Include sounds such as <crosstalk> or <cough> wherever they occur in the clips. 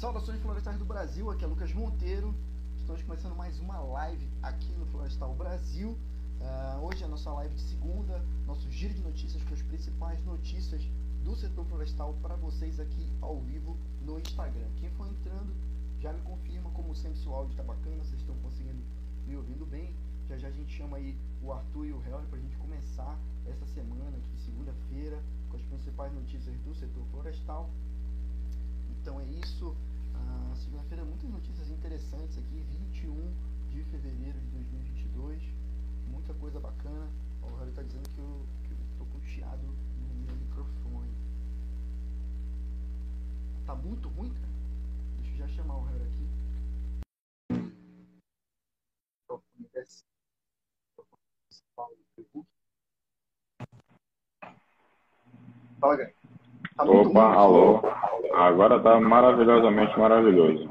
Saudações florestais do Brasil, aqui é Lucas Monteiro. Estamos começando mais uma live aqui no Florestal Brasil. Uh, hoje é a nossa live de segunda, nosso giro de notícias com as principais notícias do setor florestal para vocês aqui ao vivo no Instagram. Quem for entrando já me confirma, como sempre, se o áudio está bacana, vocês estão conseguindo me ouvindo bem. Já já a gente chama aí o Arthur e o Helder para a gente começar essa semana aqui, segunda-feira, com as principais notícias do setor florestal. Então é isso. Ah, Segunda-feira, muitas notícias interessantes aqui. 21 de fevereiro de 2022. Muita coisa bacana. O Harry está dizendo que eu, estou com chiado no meu microfone. Tá muito ruim, cara? Deixa eu já chamar o Harry aqui. Fala, Gary. Tá Opa, alô. Agora tá maravilhosamente maravilhoso.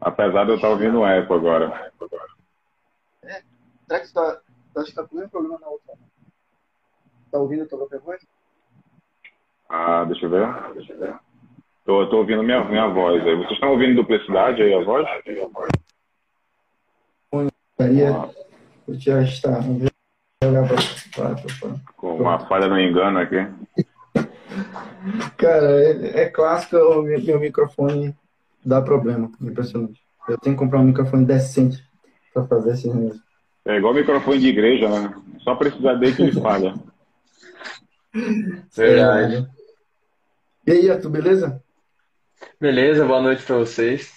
Apesar de eu estar tá ouvindo o eco agora. É? Será que você tá, tá, tá com o mesmo problema na outra? Tá ouvindo a tua própria voz? Ah, deixa eu ver. Deixa eu ver. Tô, tô ouvindo minha, minha voz aí. Vocês estão ouvindo duplicidade aí a voz? Gostaria de te ajustar. Com uma falha no engano aqui. Cara, é, é clássico o meu microfone dá problema, impressionante. Eu tenho que comprar um microfone decente para fazer esse negócio. É igual microfone de igreja, né? Só precisar dele que ele <laughs> falha. Verdade. E aí, Arthur, beleza? Beleza, boa noite para vocês.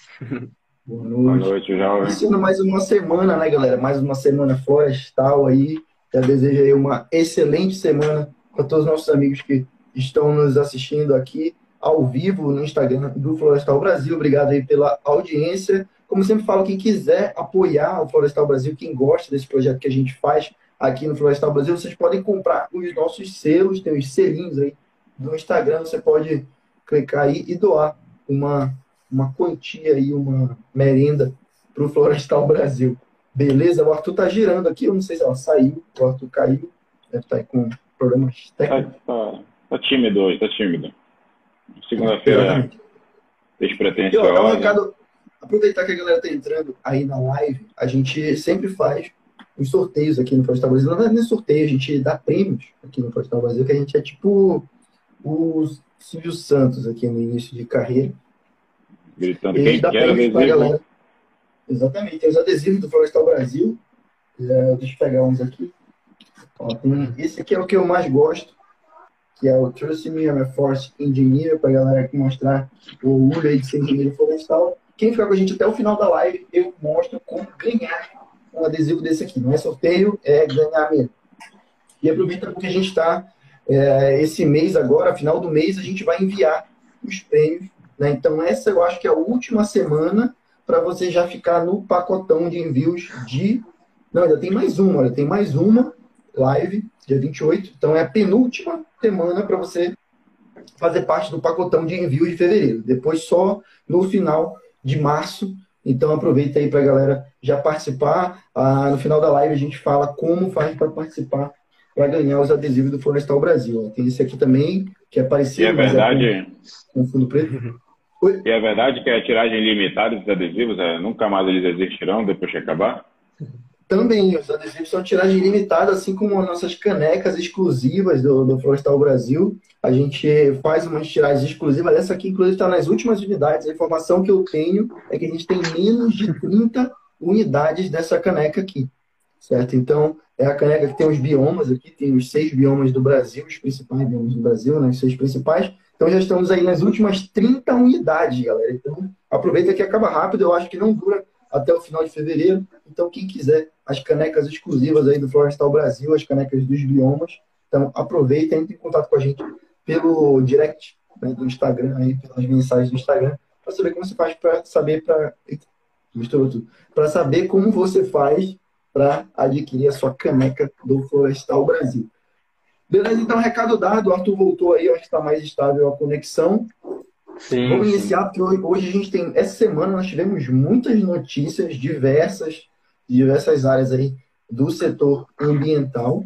Boa noite. Boa noite, jovem. Iniciando mais uma semana, né, galera? Mais uma semana florestal aí. Já desejo aí uma excelente semana para todos os nossos amigos que estão nos assistindo aqui ao vivo no Instagram do Florestal Brasil. Obrigado aí pela audiência. Como sempre falo, quem quiser apoiar o Florestal Brasil, quem gosta desse projeto que a gente faz aqui no Florestal Brasil, vocês podem comprar os nossos selos, tem os selinhos aí do Instagram, você pode clicar aí e doar uma, uma quantia aí, uma merenda para o Florestal Brasil. Beleza? O Arthur tá girando aqui, eu não sei se ela saiu, o Arthur caiu, deve estar tá aí com problemas técnicos. Tá, tímido hoje, tá tímido. Segunda-feira despretensiosa. Aproveitar que a galera tá entrando aí na live, a gente sempre faz os sorteios aqui no Florestal Brasil. Não é nem sorteio, a gente dá prêmios aqui no Florestal Brasil, que a gente é tipo o Silvio Santos aqui no início de carreira. Gritando quem quer adesivo. Exatamente, tem os adesivos do Florestal Brasil. É, deixa eu pegar uns aqui. Ó, tem, esse aqui é o que eu mais gosto que é o Trust Me, I'm a Force Engineer, para a galera mostrar o orgulho aí de ser engenheiro florestal. Quem ficar com a gente até o final da live, eu mostro como ganhar um adesivo desse aqui. Não é sorteio, é ganhar mesmo. E aproveita porque a gente está, é, esse mês agora, final do mês, a gente vai enviar os prêmios. Né? Então, essa eu acho que é a última semana para você já ficar no pacotão de envios de. Não, ainda tem mais uma, olha, tem mais uma live, dia 28. Então é a penúltima semana para você fazer parte do pacotão de envio de fevereiro. Depois só no final de março. Então aproveita aí para a galera já participar. Ah, no final da live a gente fala como faz para participar para ganhar os adesivos do Florestal Brasil. Tem esse aqui também, que é parecido. E é verdade. É com, com fundo preto. Oi? E é verdade que é a tiragem limitada dos adesivos, é, nunca mais eles existirão depois que acabar? Também, os adesivos são tiragem limitada, assim como as nossas canecas exclusivas do, do Florestal Brasil. A gente faz umas tiragens exclusivas. Essa aqui, inclusive, está nas últimas unidades. A informação que eu tenho é que a gente tem menos de 30 unidades dessa caneca aqui. Certo? Então, é a caneca que tem os biomas aqui, tem os seis biomas do Brasil, os principais biomas do Brasil, né? Os seis principais. Então, já estamos aí nas últimas 30 unidades, galera. Então, aproveita que acaba rápido. Eu acho que não dura até o final de fevereiro. Então, quem quiser as canecas exclusivas aí do Florestal Brasil, as canecas dos biomas, então aproveita, entre em contato com a gente pelo direct né, do Instagram, aí, pelas mensagens do Instagram, para saber como você faz para saber para misturou tudo, para saber como você faz para adquirir a sua caneca do Florestal Brasil. Beleza, então recado dado, o Arthur voltou aí, acho que está mais estável a conexão. Sim, Vamos sim. iniciar, porque hoje a gente tem. Essa semana nós tivemos muitas notícias diversas, diversas áreas aí do setor ambiental,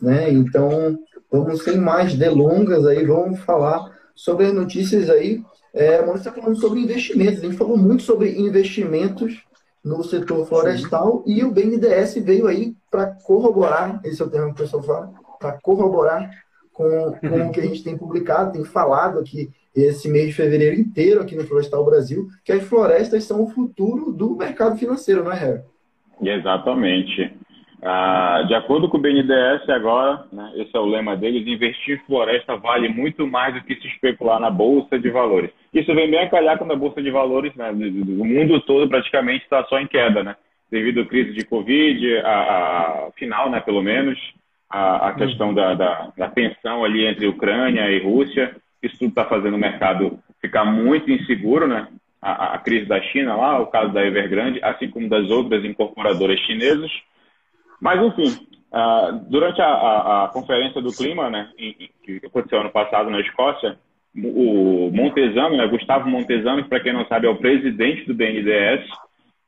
né? Então, vamos sem mais delongas aí, vamos falar sobre as notícias aí. É, a Mônica está falando sobre investimentos. A gente falou muito sobre investimentos no setor florestal Sim. e o BNDES veio aí para corroborar, esse é o termo que o pessoal fala, para corroborar com, com o que a gente tem publicado, tem falado aqui esse mês de fevereiro inteiro aqui no Florestal Brasil, que as florestas são o futuro do mercado financeiro, não é, Harry? Exatamente. Ah, de acordo com o BNDES agora, né, esse é o lema deles, investir em floresta vale muito mais do que se especular na Bolsa de Valores. Isso vem bem a calhar quando a Bolsa de Valores, né, do mundo todo praticamente está só em queda, né? Devido à crise de Covid, a, a final, né, pelo menos, a, a questão da, da, da tensão ali entre Ucrânia e Rússia, isso tudo está fazendo o mercado ficar muito inseguro, né? A, a, crise da China lá, o caso da Evergrande, assim como das outras incorporadoras chinesas. Mas, enfim, uh, durante a, a, a, conferência do clima, né, em, que aconteceu ano passado na Escócia, o Montesano, né, Gustavo que para quem não sabe é o presidente do BNDES,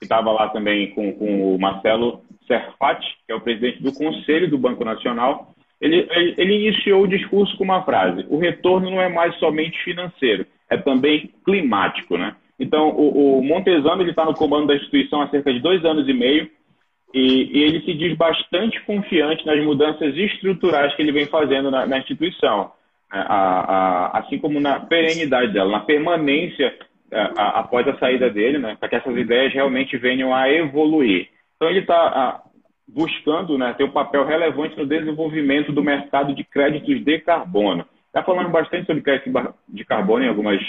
que estava lá também com, com o Marcelo Serfati, que é o presidente do Conselho do Banco Nacional, ele, ele, iniciou o discurso com uma frase: o retorno não é mais somente financeiro, é também climático, né? Então, o, o Montesano ele está no comando da instituição há cerca de dois anos e meio e, e, ele se diz bastante confiante nas mudanças estruturais que ele vem fazendo na, na instituição, né? a, a, assim como na perenidade dela, na permanência a, após a saída dele, né? para que essas ideias realmente venham a evoluir. Então, ele está buscando né, ter um papel relevante no desenvolvimento do mercado de créditos de carbono. Está falando bastante sobre crédito de carbono em algumas,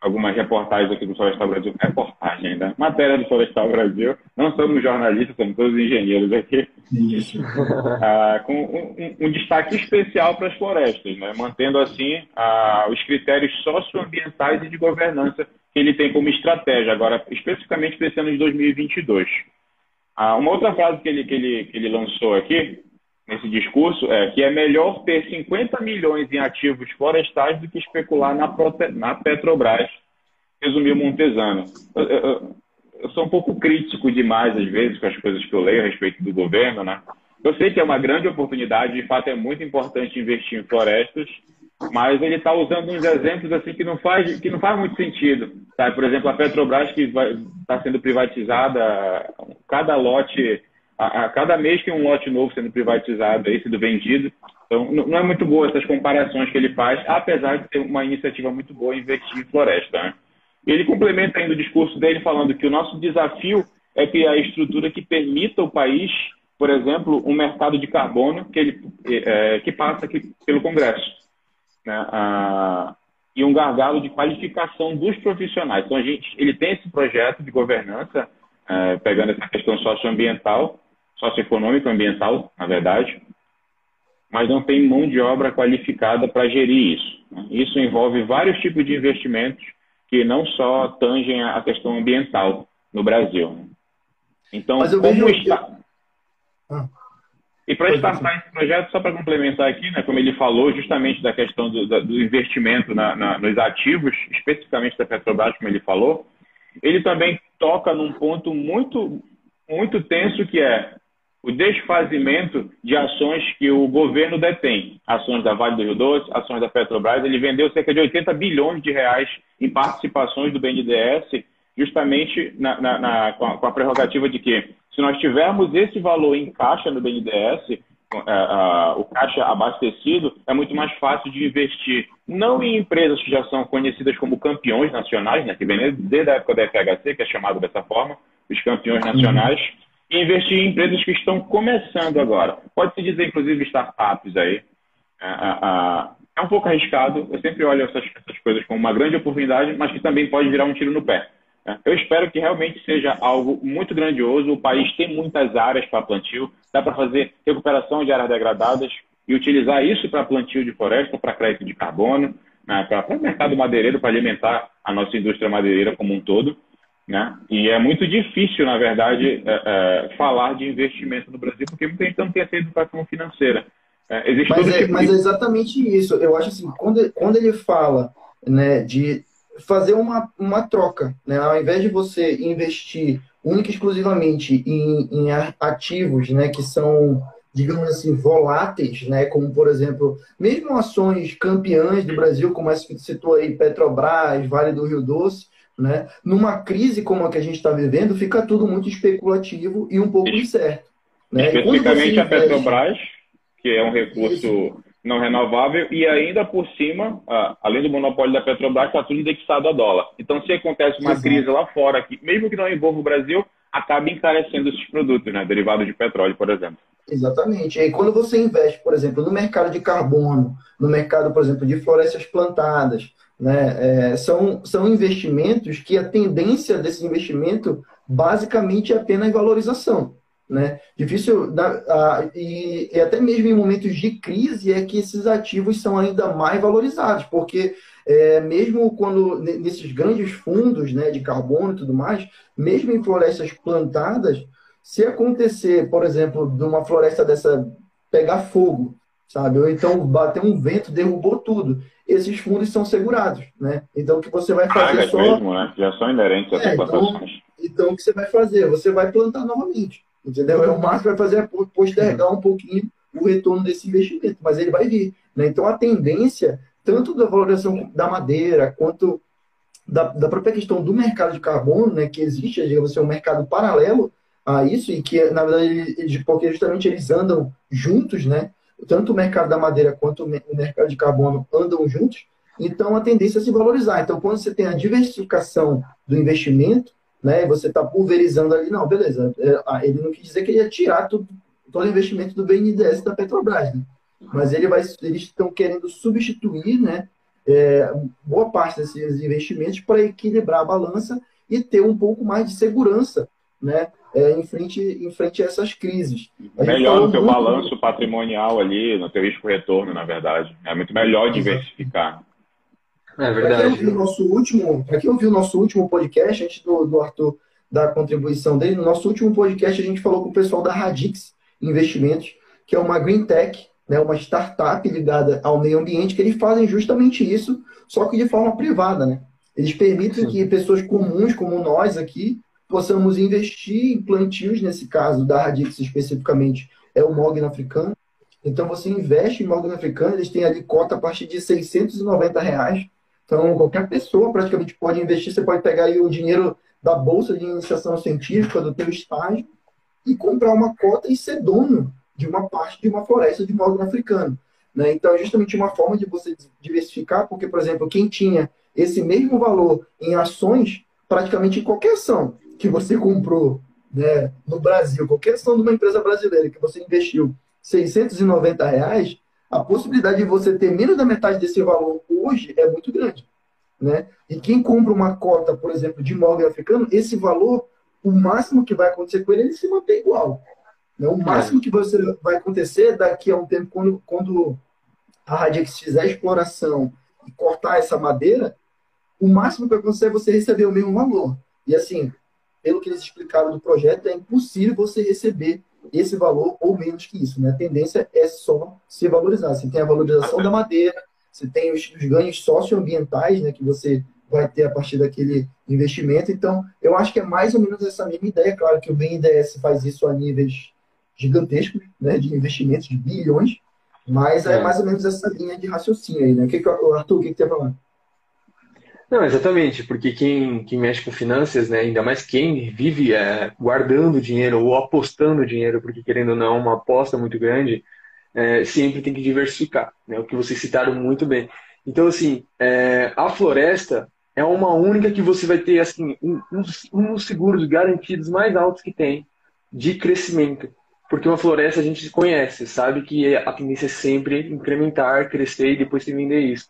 algumas reportagens aqui do Florestal Brasil. Reportagem ainda. Matéria do Florestal Brasil. Não somos jornalistas, somos todos engenheiros aqui. Isso. <laughs> Ah, com um, um, destaque especial para as florestas, né? mantendo assim ah, os critérios socioambientais e de governança que ele tem como estratégia, agora especificamente para esse ano de 2022. Ah, uma outra frase que ele, que, ele, que ele lançou aqui, nesse discurso, é que é melhor ter 50 milhões em ativos florestais do que especular na, na Petrobras, resumiu Montesano. Eu, eu, eu, sou um pouco crítico demais, às vezes, com as coisas que eu leio a respeito do governo, né? Eu sei que é uma grande oportunidade, de fato é muito importante investir em florestas, mas ele está usando uns exemplos assim que não faz que não faz muito sentido sabe por exemplo a Petrobras que está sendo privatizada cada lote a, a, cada mês tem um lote novo sendo privatizado aí sendo vendido então não, não é muito boa essas comparações que ele faz apesar de ter uma iniciativa muito boa investir em floresta né? ele complementa ainda o discurso dele falando que o nosso desafio é criar a estrutura que permita o país por exemplo um mercado de carbono que ele é, que passa aqui pelo Congresso né, a, e um gargalo de qualificação dos profissionais. Então, a gente, ele tem esse projeto de governança, é, pegando essa questão socioambiental, socioeconômico ambiental, na verdade, mas não tem mão de obra qualificada para gerir isso. Né? Isso envolve vários tipos de investimentos que não só tangem a questão ambiental no Brasil. Né? Então, como está... Ah. E para startar esse projeto, só para complementar aqui, né, como ele falou justamente da questão do, do investimento na, na, nos ativos, especificamente da Petrobras, como ele falou, ele também toca num ponto muito, muito tenso que é o desfazimento de ações que o governo detém. Ações da Vale do Rio Doce, ações da Petrobras. Ele vendeu cerca de 80 bilhões de reais em participações do BNDES, justamente na, na, com, a, com a prerrogativa de que se nós tivermos esse valor em caixa no BNDES, é, o caixa abastecido, é muito mais fácil de investir não em empresas que já são conhecidas como campeões nacionais, né, que vem desde a época da FHC, que é chamado dessa forma, os campeões nacionais, e investir em empresas que estão começando agora. Pode-se dizer, inclusive, startups aí. É, um pouco arriscado, eu sempre olho essas, essas coisas como uma grande oportunidade, mas que também pode virar um tiro no pé. Eu espero que realmente seja algo muito grandioso. O país tem muitas áreas para plantio, dá para fazer recuperação de áreas degradadas e utilizar isso para plantio de floresta, para crédito de carbono, né? para o mercado madeireiro, para alimentar a nossa indústria madeireira como um todo. Né? E é muito difícil, na verdade, é, é, falar de investimento no Brasil, porque muita gente não tem essa educação financeira. É, mas, é, tipo mas é exatamente isso. Eu acho assim, quando, quando ele fala né, de fazer uma, uma troca. Né? Ao invés de você investir única e exclusivamente em, em ativos né, que são digamos assim, voláteis, né? Como, por exemplo, mesmo ações campeãs do Brasil, como essa que citou aí, Petrobras, Vale do Rio Doce, né? Numa crise como a que a gente está vivendo, fica tudo muito especulativo e um pouco incerto. Né? Especificamente a Petrobras, que é um recurso. Não renovável, e ainda por cima, além do monopólio da Petrobras, está tudo indexado a dólar. Então, se acontece uma Exato. crise lá fora, que, mesmo que não envolva o Brasil, acaba encarecendo esses produtos, né? derivados de petróleo, por exemplo. Exatamente. E aí, quando você investe, por exemplo, no mercado de carbono, no mercado, por exemplo, de florestas plantadas, né? É, são, são investimentos que a tendência desse investimento basicamente é apenas valorização. Né? Difícil da, a, e, e, até mesmo em momentos de crise é que esses ativos são ainda mais valorizados, porque é, mesmo quando nesses grandes fundos né, de carbono e tudo mais, mesmo em florestas plantadas, se acontecer, por exemplo, de uma floresta dessa pegar fogo, sabe? Ou então bater um vento, derrubou tudo. Esses fundos são segurados, né? Então o que você vai fazer ah, só... mesmo, né? Já são inerentes às é. Então, então o que você vai fazer? Você vai plantar novamente, entendeu? É o máximo que vai fazer é postergar um pouquinho o retorno desse investimento, mas ele vai vir, né? Então a tendência tanto da valorização da madeira quanto da, da própria questão do mercado de carbono, né, que existe, digamos assim, um mercado paralelo a isso e que na verdade eles, porque justamente eles andam juntos, né? tanto o mercado da madeira quanto o mercado de carbono andam juntos, então a tendência é se valorizar. Então, quando você tem a diversificação do investimento, né, você está pulverizando ali, não, beleza, é, ele não quis dizer que ele ia tirar tudo, todo o investimento do BNDES da Petrobras, né? mas ele vai, eles estão querendo substituir né, é, boa parte desses investimentos para equilibrar a balança e ter um pouco mais de segurança né, é, em, frente, em frente a essas crises. A melhor no teu muito... balanço patrimonial ali, no teu risco-retorno, na verdade. É muito melhor diversificar. É verdade. Aqui eu vi o nosso último, aqui eu vi o nosso último podcast, antes do, do Arthur da contribuição dele. No nosso último podcast, a gente falou com o pessoal da Radix Investimentos, que é uma green tech, né, uma startup ligada ao meio ambiente, que eles fazem justamente isso, só que de forma privada. Né? Eles permitem Sim. que pessoas comuns, como nós aqui, possamos investir em plantios, nesse caso da Radix especificamente, é o mogno africano. Então você investe em mogno africano, eles têm ali cota a partir de 690 reais. Então qualquer pessoa praticamente pode investir, você pode pegar aí o dinheiro da bolsa de iniciação científica do teu estágio e comprar uma cota e ser dono de uma parte de uma floresta de mogno africano. Né? Então é justamente uma forma de você diversificar, porque, por exemplo, quem tinha esse mesmo valor em ações, praticamente em qualquer ação, que você comprou né, no Brasil, qualquer ação de uma empresa brasileira que você investiu 690 reais, a possibilidade de você ter menos da metade desse valor hoje é muito grande. Né? E quem compra uma cota, por exemplo, de imóvel africano, esse valor, o máximo que vai acontecer com ele, ele se mantém igual. Né? O máximo que você vai acontecer daqui a um tempo, quando, quando a Radix fizer a exploração e cortar essa madeira, o máximo que vai acontecer é você receber o mesmo valor. E assim, pelo que eles explicaram do projeto, é impossível você receber esse valor ou menos que isso. Né? A tendência é só se valorizar. Você tem a valorização da madeira, você tem os, os ganhos socioambientais né, que você vai ter a partir daquele investimento. Então, eu acho que é mais ou menos essa mesma ideia. Claro que o BNDES faz isso a níveis gigantescos, né, de investimentos de bilhões, mas é, é mais ou menos essa linha de raciocínio aí. Né? O que, que, Arthur, o que, que você ia falar? Não, exatamente, porque quem, quem mexe com finanças, né, ainda mais quem vive é, guardando dinheiro ou apostando dinheiro, porque querendo ou não, é uma aposta muito grande, é, sempre tem que diversificar, né, o que vocês citaram muito bem. Então, assim, é, a floresta é uma única que você vai ter assim, um, um dos seguros garantidos mais altos que tem de crescimento. Porque uma floresta a gente conhece, sabe que a tendência é sempre incrementar, crescer e depois se vender isso.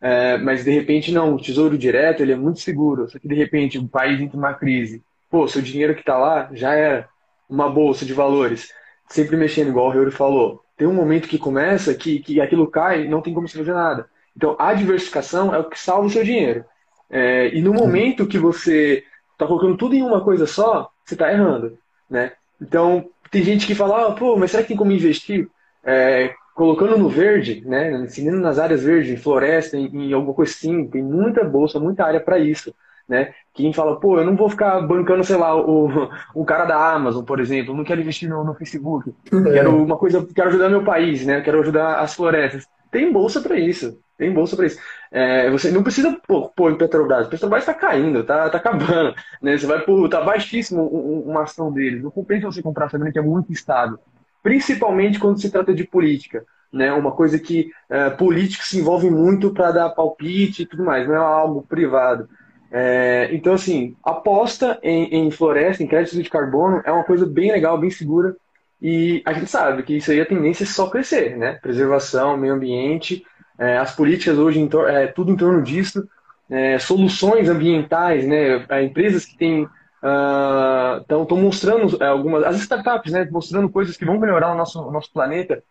É, mas de repente não, o tesouro direto ele é muito seguro. Só que de repente o país entra uma crise. Pô, seu dinheiro que está lá já era uma bolsa de valores. Sempre mexendo, igual o Reuro falou. Tem um momento que começa que, que aquilo cai e não tem como se fazer nada. Então a diversificação é o que salva o seu dinheiro. É, e no momento que você está colocando tudo em uma coisa só, você está errando. Né? Então tem gente que fala, ah, pô, mas será que tem como investir? É, colocando no verde, né, ensinando nas áreas verdes, em floresta, em, em alguma coisa assim, tem muita bolsa, muita área para isso. né? Quem fala, pô, eu não vou ficar bancando, sei lá, o, o <laughs> cara da Amazon, por exemplo, não quero investir no, no Facebook, é. quero uma coisa, quero ajudar meu país, né? Quero ajudar as florestas. Tem bolsa para isso, tem bolsa para isso. É, você não precisa pôr, pôr em Petrobras, Petrobras está caindo, tá, tá acabando, né? Você vai por, tá baixíssimo uma ação deles. Não compensa você comprar sabendo que é muito instável, principalmente quando se trata de política né? Uma coisa que é, políticos se envolvem muito para dar palpite e tudo mais, não é algo privado. É, então, assim, aposta em, em floresta, em crédito de carbono, é uma coisa bem legal, bem segura. E a gente sabe que isso aí a tendência é só crescer, né? Preservação, meio ambiente, é, as políticas hoje, em é, tudo em torno disso, é, soluções ambientais, né? É, empresas que têm estão uh, mostrando é, algumas, as startups, né? Mostrando coisas que vão melhorar o nosso, o nosso planeta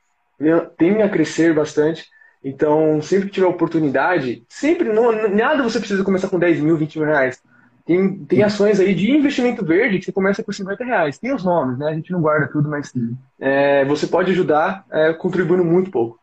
tendem a crescer bastante. Então, sempre que tiver oportunidade, sempre, não, nada você precisa começar com 10 mil, 20 mil reais. Tem, tem ações aí de investimento verde que você começa por 50 reais. Tem os nomes, né? A gente não guarda tudo, mas é, você pode ajudar é, contribuindo muito pouco.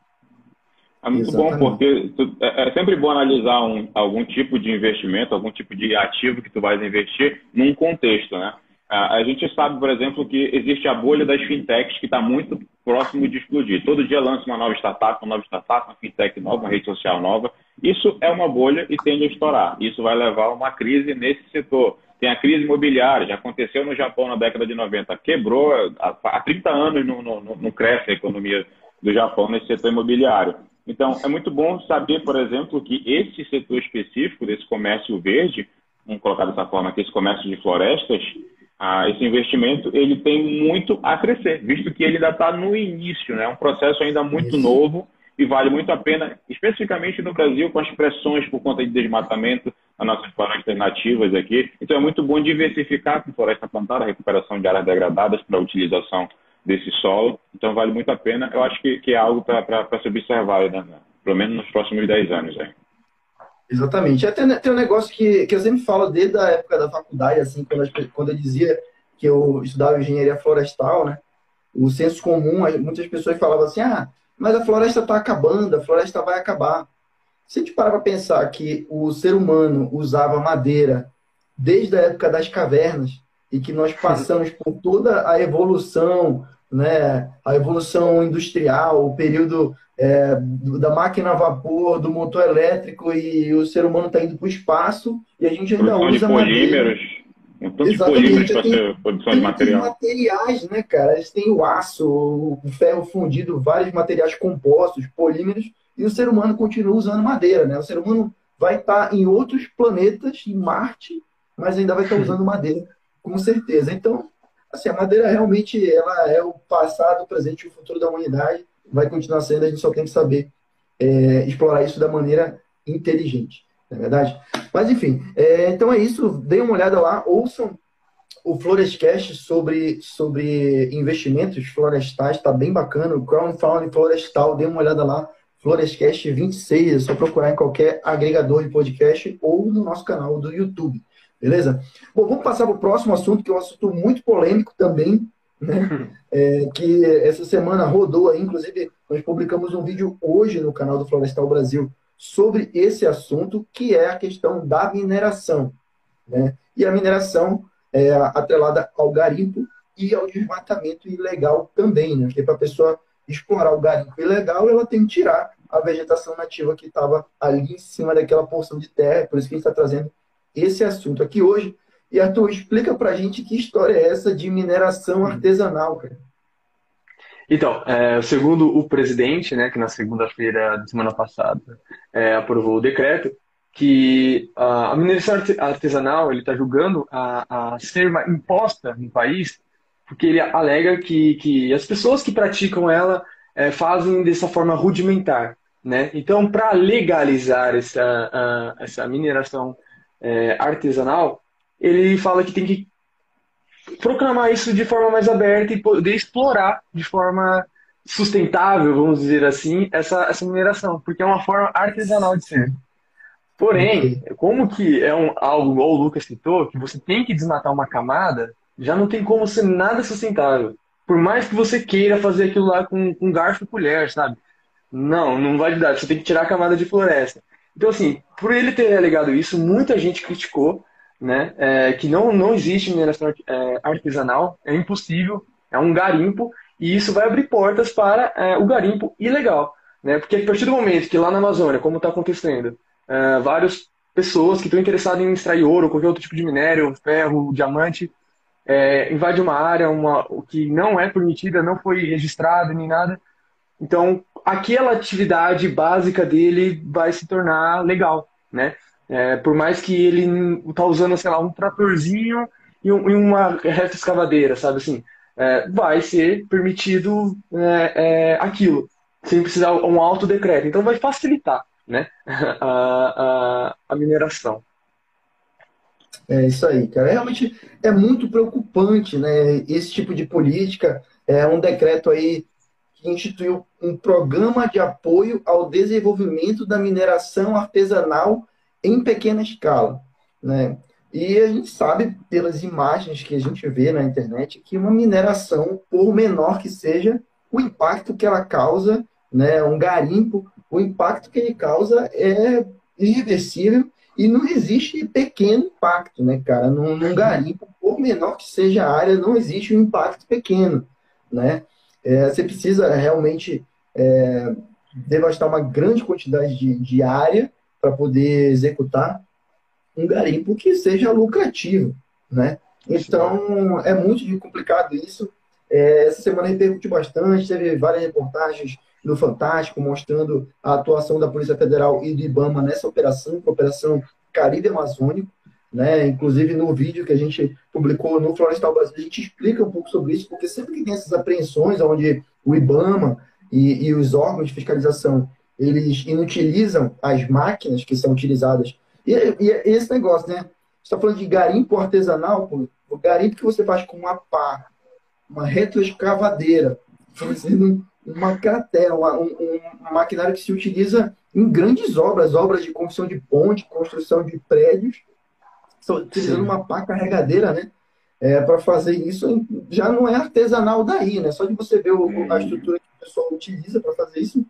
É muito Exatamente. bom, porque é, é, sempre bom analisar um, algum tipo de investimento, algum tipo de ativo que tu vais investir num contexto, né? A gente sabe, por exemplo, que existe a bolha das fintechs que está muito próximo de explodir. Todo dia lança uma nova startup, uma nova startup, uma fintech nova, uma rede social nova. Isso é uma bolha e tende a estourar. Isso vai levar a uma crise nesse setor. Tem a crise imobiliária, já aconteceu no Japão na década de 90. Quebrou, há 30 anos não, não, não cresce a economia do Japão nesse setor imobiliário. Então, é muito bom saber, por exemplo, que esse setor específico desse comércio verde, vamos colocar dessa forma aqui, esse comércio de florestas, ah, esse investimento ele tem muito a crescer, visto que ele ainda está no início, né? é um processo ainda muito Isso. novo e vale muito a pena, especificamente no Brasil, com as pressões por conta de desmatamento nas nossas florestas nativas aqui. Então é muito bom diversificar com floresta plantada, recuperação de áreas degradadas para utilização desse solo. Então vale muito a pena. Eu acho que, que é algo para se observar, né? pelo menos nos próximos 10 anos. Aí. Exatamente. Até tem um negócio que, que eu sempre falo desde a época da faculdade, assim, quando, eu, quando eu dizia que eu estudava engenharia florestal, né? O senso comum, muitas pessoas falavam assim, ah, mas a floresta está acabando, a floresta vai acabar. Se a gente parar para pensar que o ser humano usava madeira desde a época das cavernas e que nós passamos por toda a evolução, né, a evolução industrial, o período é, da máquina a vapor, do motor elétrico e o ser humano está indo para o espaço e a gente ainda produção usa de polímeros, um tanto de polímeros para ser produção de material. materiais, né, cara? Eles têm o aço, o ferro fundido, vários materiais compostos, polímeros, e o ser humano continua usando madeira, né? O ser humano vai estar tá em outros planetas, em Marte, mas ainda vai estar tá usando madeira, com certeza. Então, assim, a madeira realmente ela é o passado, o presente e o futuro da humanidade. Vai continuar sendo, a gente só tem que saber é, explorar isso da maneira inteligente, não é verdade? Mas enfim, é, então é isso, deem uma olhada lá, ouçam o Florescast sobre, sobre investimentos florestais, está bem bacana, o Crowdfunding Florestal, dê uma olhada lá, Florescast 26, é só procurar em qualquer agregador de podcast ou no nosso canal do YouTube, beleza? Bom, vamos passar para o próximo assunto, que é um assunto muito polêmico também, né? <laughs> É, que essa semana rodou aí, inclusive nós publicamos um vídeo hoje no canal do Florestal Brasil sobre esse assunto, que é a questão da mineração. Né? E a mineração é atrelada ao garimpo e ao desmatamento ilegal também, né? Porque para a pessoa explorar o garimpo ilegal, ela tem que tirar a vegetação nativa que estava ali em cima daquela porção de terra, por isso que a gente está trazendo esse assunto aqui hoje. E Arthur, explica para a gente que história é essa de mineração artesanal, cara. Então, é, segundo o presidente, né, que na segunda-feira da semana passada é, aprovou o decreto, que a, a mineração artesanal ele está julgando a, a ser imposta no país porque ele alega que, que as pessoas que praticam ela é, fazem dessa forma rudimentar. Né? Então, para legalizar essa, a, essa mineração é, artesanal, ele fala que tem que proclamar isso de forma mais aberta e poder explorar de forma sustentável, vamos dizer assim, essa, essa mineração, porque é uma forma artesanal de ser. Porém, como que é um, algo, igual o Lucas citou, que você tem que desmatar uma camada, já não tem como ser nada sustentável. Por mais que você queira fazer aquilo lá com, com garfo e colher, sabe? Não, não vai dar. Você tem que tirar a camada de floresta. Então, assim, por ele ter alegado isso, muita gente criticou né, é, que não, não existe mineração é, artesanal, é impossível, é um garimpo, e isso vai abrir portas para é, o garimpo ilegal. Né? Porque a partir do momento que lá na Amazônia, como está acontecendo, é, várias pessoas que estão interessadas em extrair ouro, qualquer outro tipo de minério, ferro, diamante, é, invade uma área uma, que não é permitida, não foi registrada nem nada. Então, aquela atividade básica dele vai se tornar legal, né? É, por mais que ele está usando, sei lá, um tratorzinho e, um, e uma reta escavadeira, sabe assim, é, vai ser permitido é, é aquilo, sem precisar um alto decreto. Então, vai facilitar, né, <laughs> a, a, a mineração. É isso aí, cara. Realmente é muito preocupante, né? Esse tipo de política. É um decreto aí que instituiu um programa de apoio ao desenvolvimento da mineração artesanal em pequena escala, né? E a gente sabe pelas imagens que a gente vê na internet que uma mineração, por menor que seja, o impacto que ela causa, né, um garimpo, o impacto que ele causa é irreversível e não existe pequeno impacto, né, cara? Num, num garimpo, por menor que seja a área, não existe um impacto pequeno, né? É, você precisa realmente é, devastar uma grande quantidade de, de área para poder executar um garimpo que seja lucrativo, né? Então, é muito complicado isso. É, essa semana repercutiu bastante, teve várias reportagens no Fantástico, mostrando a atuação da Polícia Federal e do IBAMA nessa operação, a Operação Caribe Amazônico. Né? Inclusive, no vídeo que a gente publicou no Florestal Brasil, a gente explica um pouco sobre isso, porque sempre que tem essas apreensões, onde o IBAMA e, e os órgãos de fiscalização eles inutilizam as máquinas que são utilizadas. E, e esse negócio, né? Está falando de garimpo artesanal, pô, o garimpo que você faz com uma pá, uma retroescavadeira, fazendo uma cratera, uma, um, um, maquinário que se utiliza em grandes obras, obras de construção de ponte, construção de prédios, utilizando Sim. uma pá carregadeira, né? É, para fazer isso já não é artesanal daí, né? Só de você ver o, a estrutura que o pessoal utiliza para fazer isso,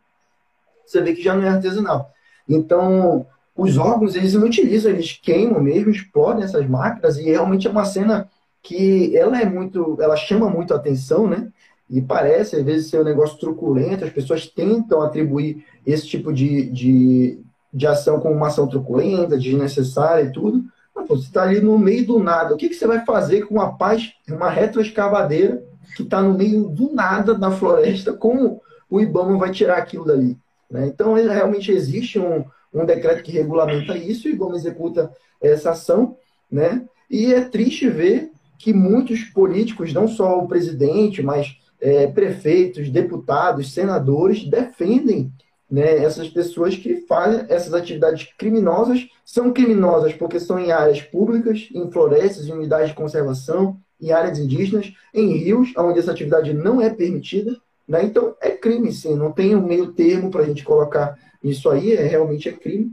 você vê que já não é artesanal. Então, os órgãos, eles não utilizam, eles queimam mesmo, explodem essas máquinas, e realmente é uma cena que ela é muito, ela chama muito a atenção, né? E parece, às vezes, ser um negócio truculento, as pessoas tentam atribuir esse tipo de, de, de ação como uma ação truculenta, desnecessária e tudo. Pô, você está ali no meio do nada. O que, que você vai fazer com uma paz, uma retroescavadeira que está no meio do nada na floresta? Como o Ibama vai tirar aquilo dali? Né? Então, realmente existe um, um decreto que regulamenta isso e o Ibama executa essa ação. Né? E é triste ver que muitos políticos, não só o presidente, mas é, prefeitos, deputados, senadores defendem né, essas pessoas que fazem essas atividades criminosas. São criminosas porque são em áreas públicas, em florestas, em unidades de conservação, em áreas indígenas, em rios, onde essa atividade não é permitida. Né? Então, é crime, sim. Não tem um meio termo para a gente colocar isso aí, é, realmente é crime.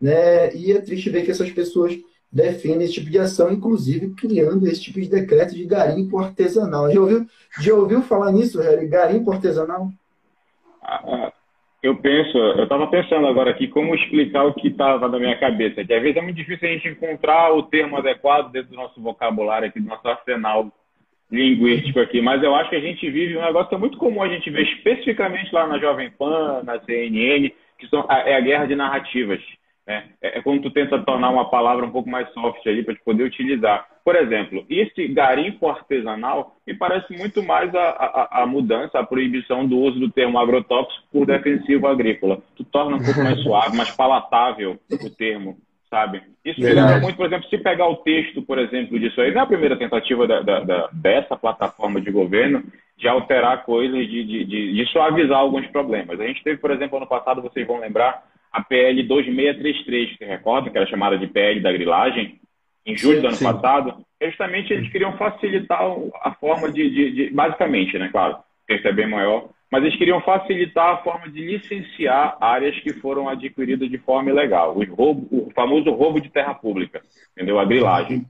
Né? E é triste ver que essas pessoas defende esse tipo de ação, inclusive criando esse tipo de decreto de garimpo artesanal. Já ouviu, já ouviu falar nisso, Harry? Garimpo artesanal? Ah, ah, eu penso, eu estava pensando agora aqui como explicar o que estava na minha cabeça, que às vezes é muito difícil a gente encontrar o termo adequado dentro do nosso vocabulário aqui, do nosso arsenal linguístico aqui, mas eu acho que a gente vive um negócio que é muito comum a gente ver especificamente lá na Jovem Pan, na CNN, que são, é a guerra de narrativas. É, é, é quando tu tenta tornar uma palavra um pouco mais soft ali para te poder utilizar. Por exemplo, esse garimpo artesanal me parece muito mais a, a, a, mudança, a proibição do uso do termo agrotóxico por defensivo agrícola. Tu torna um pouco mais <laughs> suave, mais palatável o termo, sabe? Isso lembra muito, por exemplo, se pegar o texto, por exemplo, disso aí, não é a primeira tentativa da, da, da, dessa plataforma de governo de alterar coisas, de, de, de, de suavizar alguns problemas. A gente teve, por exemplo, ano passado, vocês vão lembrar, a PL 2633, você recorda, que era chamada de PL da grilagem, em julho do ano sim. passado, justamente eles queriam facilitar a forma de, de, de basicamente, né, claro, o texto é bem maior, mas eles queriam facilitar a forma de licenciar áreas que foram adquiridas de forma ilegal, o, roubo, o famoso roubo de terra pública, entendeu? A grilagem,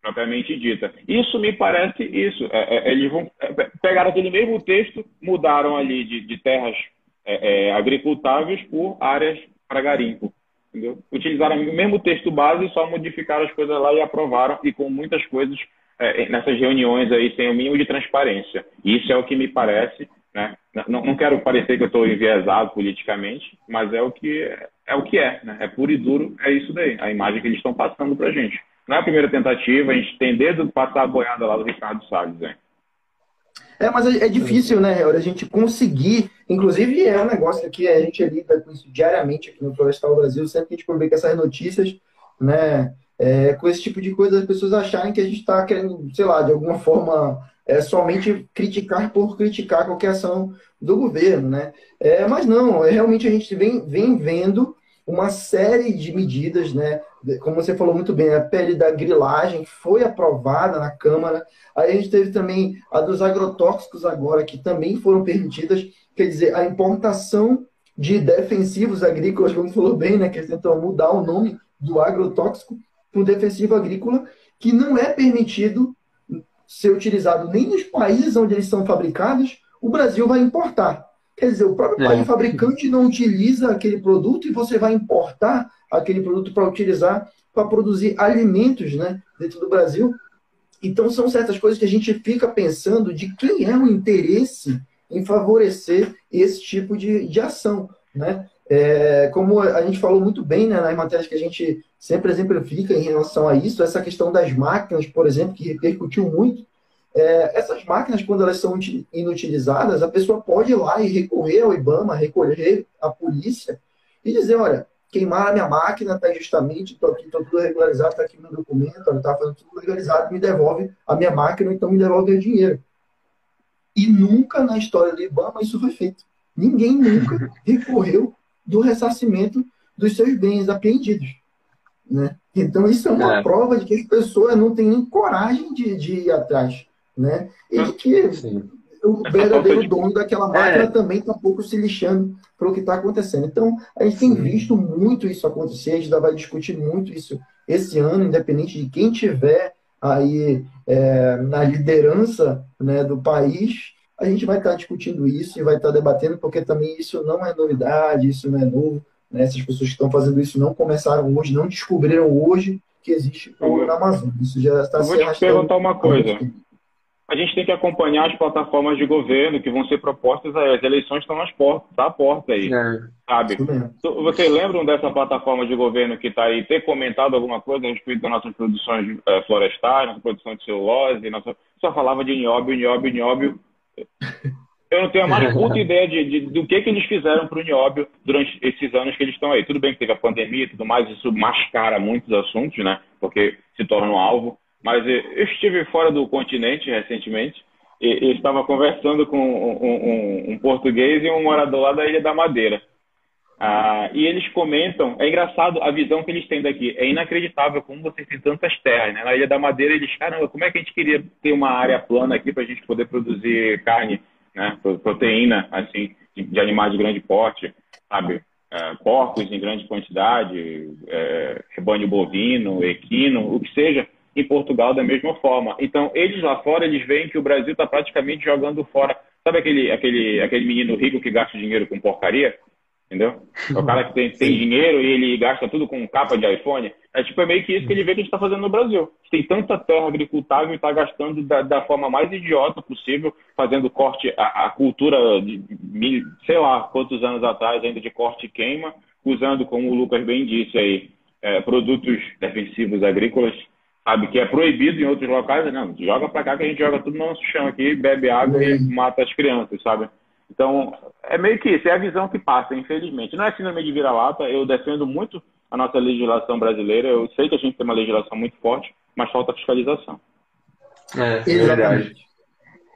propriamente dita. Isso me parece isso. É, é, eles vão é, pegar aquele mesmo texto, mudaram ali de, de terras é, é, agricultáveis por áreas para garimpo. entendeu? Utilizaram o mesmo texto base, só modificaram as coisas lá e aprovaram, e com muitas coisas é, nessas reuniões aí sem o mínimo de transparência. Isso é o que me parece, né? Não, não quero parecer que eu estou enviesado politicamente, mas é o que é, é o que é, né? É puro e duro, é isso daí, a imagem que eles estão passando para gente. Não é a primeira tentativa, a gente tem dedo passar a boiada lá do Ricardo Salles, hein? É, mas é, é difícil, né, a gente conseguir. Inclusive, é um negócio que a gente lida com isso diariamente aqui no Florestal Brasil, sempre que a gente publica essas notícias, né, é, com esse tipo de coisa, as pessoas acharem que a gente está querendo, sei lá, de alguma forma, é, somente criticar por criticar qualquer ação do governo, né? É, mas não, é, realmente a gente vem, vem vendo uma série de medidas, né? Como você falou muito bem, a pele da grilagem foi aprovada na Câmara. Aí a gente teve também a dos agrotóxicos agora, que também foram permitidas. Quer dizer, a importação de defensivos agrícolas, como você falou bem, né? Que eles tentam mudar o nome do agrotóxico para o defensivo agrícola, que não é permitido ser utilizado nem nos países onde eles são fabricados, o Brasil vai importar. Quer dizer, o próprio é. fabricante não utiliza aquele produto e você vai importar aquele produto para utilizar para produzir alimentos né, dentro do Brasil. Então, são certas coisas que a gente fica pensando de quem é o interesse em favorecer esse tipo de, de ação. Né? É, como a gente falou muito bem né, nas matérias que a gente sempre exemplifica em relação a isso, essa questão das máquinas, por exemplo, que repercutiu muito, é, essas máquinas, quando elas são inutilizadas, a pessoa pode ir lá e recorrer ao IBAMA, recorrer à polícia e dizer, olha, queimaram a minha máquina, está injustamente, estou aqui, estou tudo regularizado, está aqui meu documento, está fazendo tudo legalizado, me devolve a minha máquina, então me devolve o dinheiro. E nunca na história do IBAMA isso foi feito. Ninguém nunca <laughs> recorreu do ressarcimento dos seus bens apreendidos. Né? Então, isso é uma é. prova de que as pessoas não têm nem coragem de, de ir atrás né? E de que Sim. o verdadeiro dono daquela máquina é. também está um pouco se lixando para o que está acontecendo. Então, a gente tem Sim. visto muito isso acontecer, a gente vai discutir muito isso esse ano, independente de quem tiver aí é, na liderança né, do país, a gente vai estar tá discutindo isso e vai estar tá debatendo, porque também isso não é novidade, isso não é novo. Né? Essas pessoas que estão fazendo isso não começaram hoje, não descobriram hoje que existe ouro na Amazônia. Isso já está se Vou te perguntar uma coisa a gente tem que acompanhar as plataformas de governo que vão ser propostas. As eleições estão nas portas, tá à porta aí, é. sabe? Vocês lembram dessa plataforma de governo que está aí ter comentado alguma coisa a respeito das nossas produções é, florestais, nossa produção de celulose? Nossa... Só falava de nióbio, nióbio, nióbio. Eu não tenho a mais puta <laughs> ideia de, de, do que, que eles fizeram para o nióbio durante esses anos que eles estão aí. Tudo bem que teve a pandemia e tudo mais, isso mascara muitos assuntos, né? Porque se torna um alvo. Mas eu estive fora do continente recentemente e, estava conversando com um, um, um, português e um morador lá da Ilha da Madeira. Ah, e eles comentam, é engraçado a visão que eles têm daqui, é inacreditável como vocês têm tantas terras. Né? Na Ilha da Madeira eles, caramba, como é que a gente queria ter uma área plana aqui para a gente poder produzir carne, né? proteína, assim, de, de animais de grande porte, sabe? É, porcos em grande quantidade, é, rebanho bovino, equino, o que seja em Portugal da mesma forma. Então, eles lá fora, eles veem que o Brasil está praticamente jogando fora. Sabe aquele, aquele, aquele menino rico que gasta dinheiro com porcaria? Entendeu? É o cara que tem, tem dinheiro e ele gasta tudo com capa de iPhone. É tipo, é meio que isso que ele vê que a gente está fazendo no Brasil. Tem tanta terra agricultável e está gastando da, da, forma mais idiota possível, fazendo corte, a, a, cultura de, sei lá, quantos anos atrás ainda de corte e queima, usando, como o Lucas bem disse aí, é, produtos defensivos agrícolas sabe? Que é proibido em outros locais, não, joga pra cá que a gente joga tudo no nosso chão aqui, bebe água e mata as crianças, sabe? Então, é meio que isso, é a visão que passa, infelizmente. Não é síndrome de vira-lata, eu defendo muito a nossa legislação brasileira, eu sei que a gente tem uma legislação muito forte, mas falta fiscalização. É, é verdade.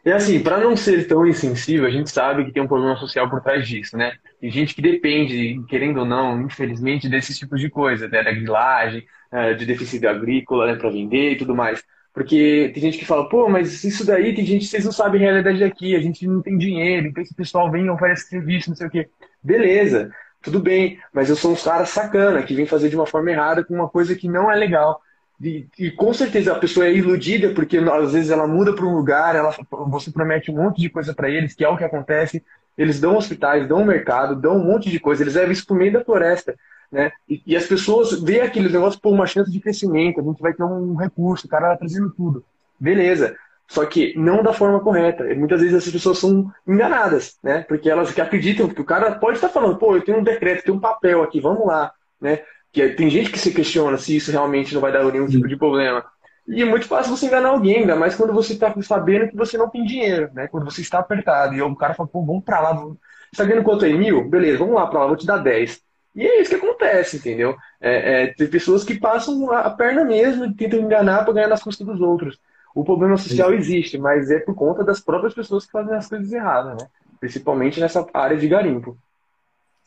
E assim, para não ser tão insensível, a gente sabe que tem um problema social por trás disso, né? Tem gente que depende, querendo ou não, infelizmente, desses tipos de coisa, né? da grilagem, é, de defensivo agrícola, né, para vender e tudo mais. Porque tem gente que fala, pô, mas isso daí tem gente, vocês não sabem a realidade aqui, a gente não tem dinheiro, então esse pessoal vem e oferece serviço, não sei o quê. Beleza, tudo bem, mas eu sou um cara sacana que vem fazer de uma forma errada com uma coisa que não é legal. E, e, com certeza a pessoa é iludida porque às vezes ela muda para um lugar, ela, você promete um monte de coisa para eles, que é o que acontece. Eles dão hospitais, dão mercado, dão um monte de coisa, eles levam isso o meio da floresta. Né? E, e as pessoas veem aquele negócio por uma chance de crescimento, a gente vai ter um recurso, o cara vai trazendo tudo. Beleza. Só que não da forma correta. E muitas vezes essas pessoas são enganadas, né? Porque elas acreditam que o cara pode estar falando, pô, eu tenho um decreto, tenho um papel aqui, vamos lá, né? Que tem gente que se questiona se isso realmente não vai dar nenhum tipo de problema. E é muito fácil você enganar alguém, ainda mais quando você está sabendo que você não tem dinheiro, né? Quando você está apertado. E o cara fala, pô, vamos para lá. Você está ganhando quanto aí? Mil? Beleza, vamos lá para lá, vou te dar 10. E é isso que acontece, entendeu? É, é, tem pessoas que passam a perna mesmo e tentam enganar para ganhar nas custas dos outros. O problema social existe, mas é por conta das próprias pessoas que fazem as coisas erradas, né? Principalmente nessa área de garimpo.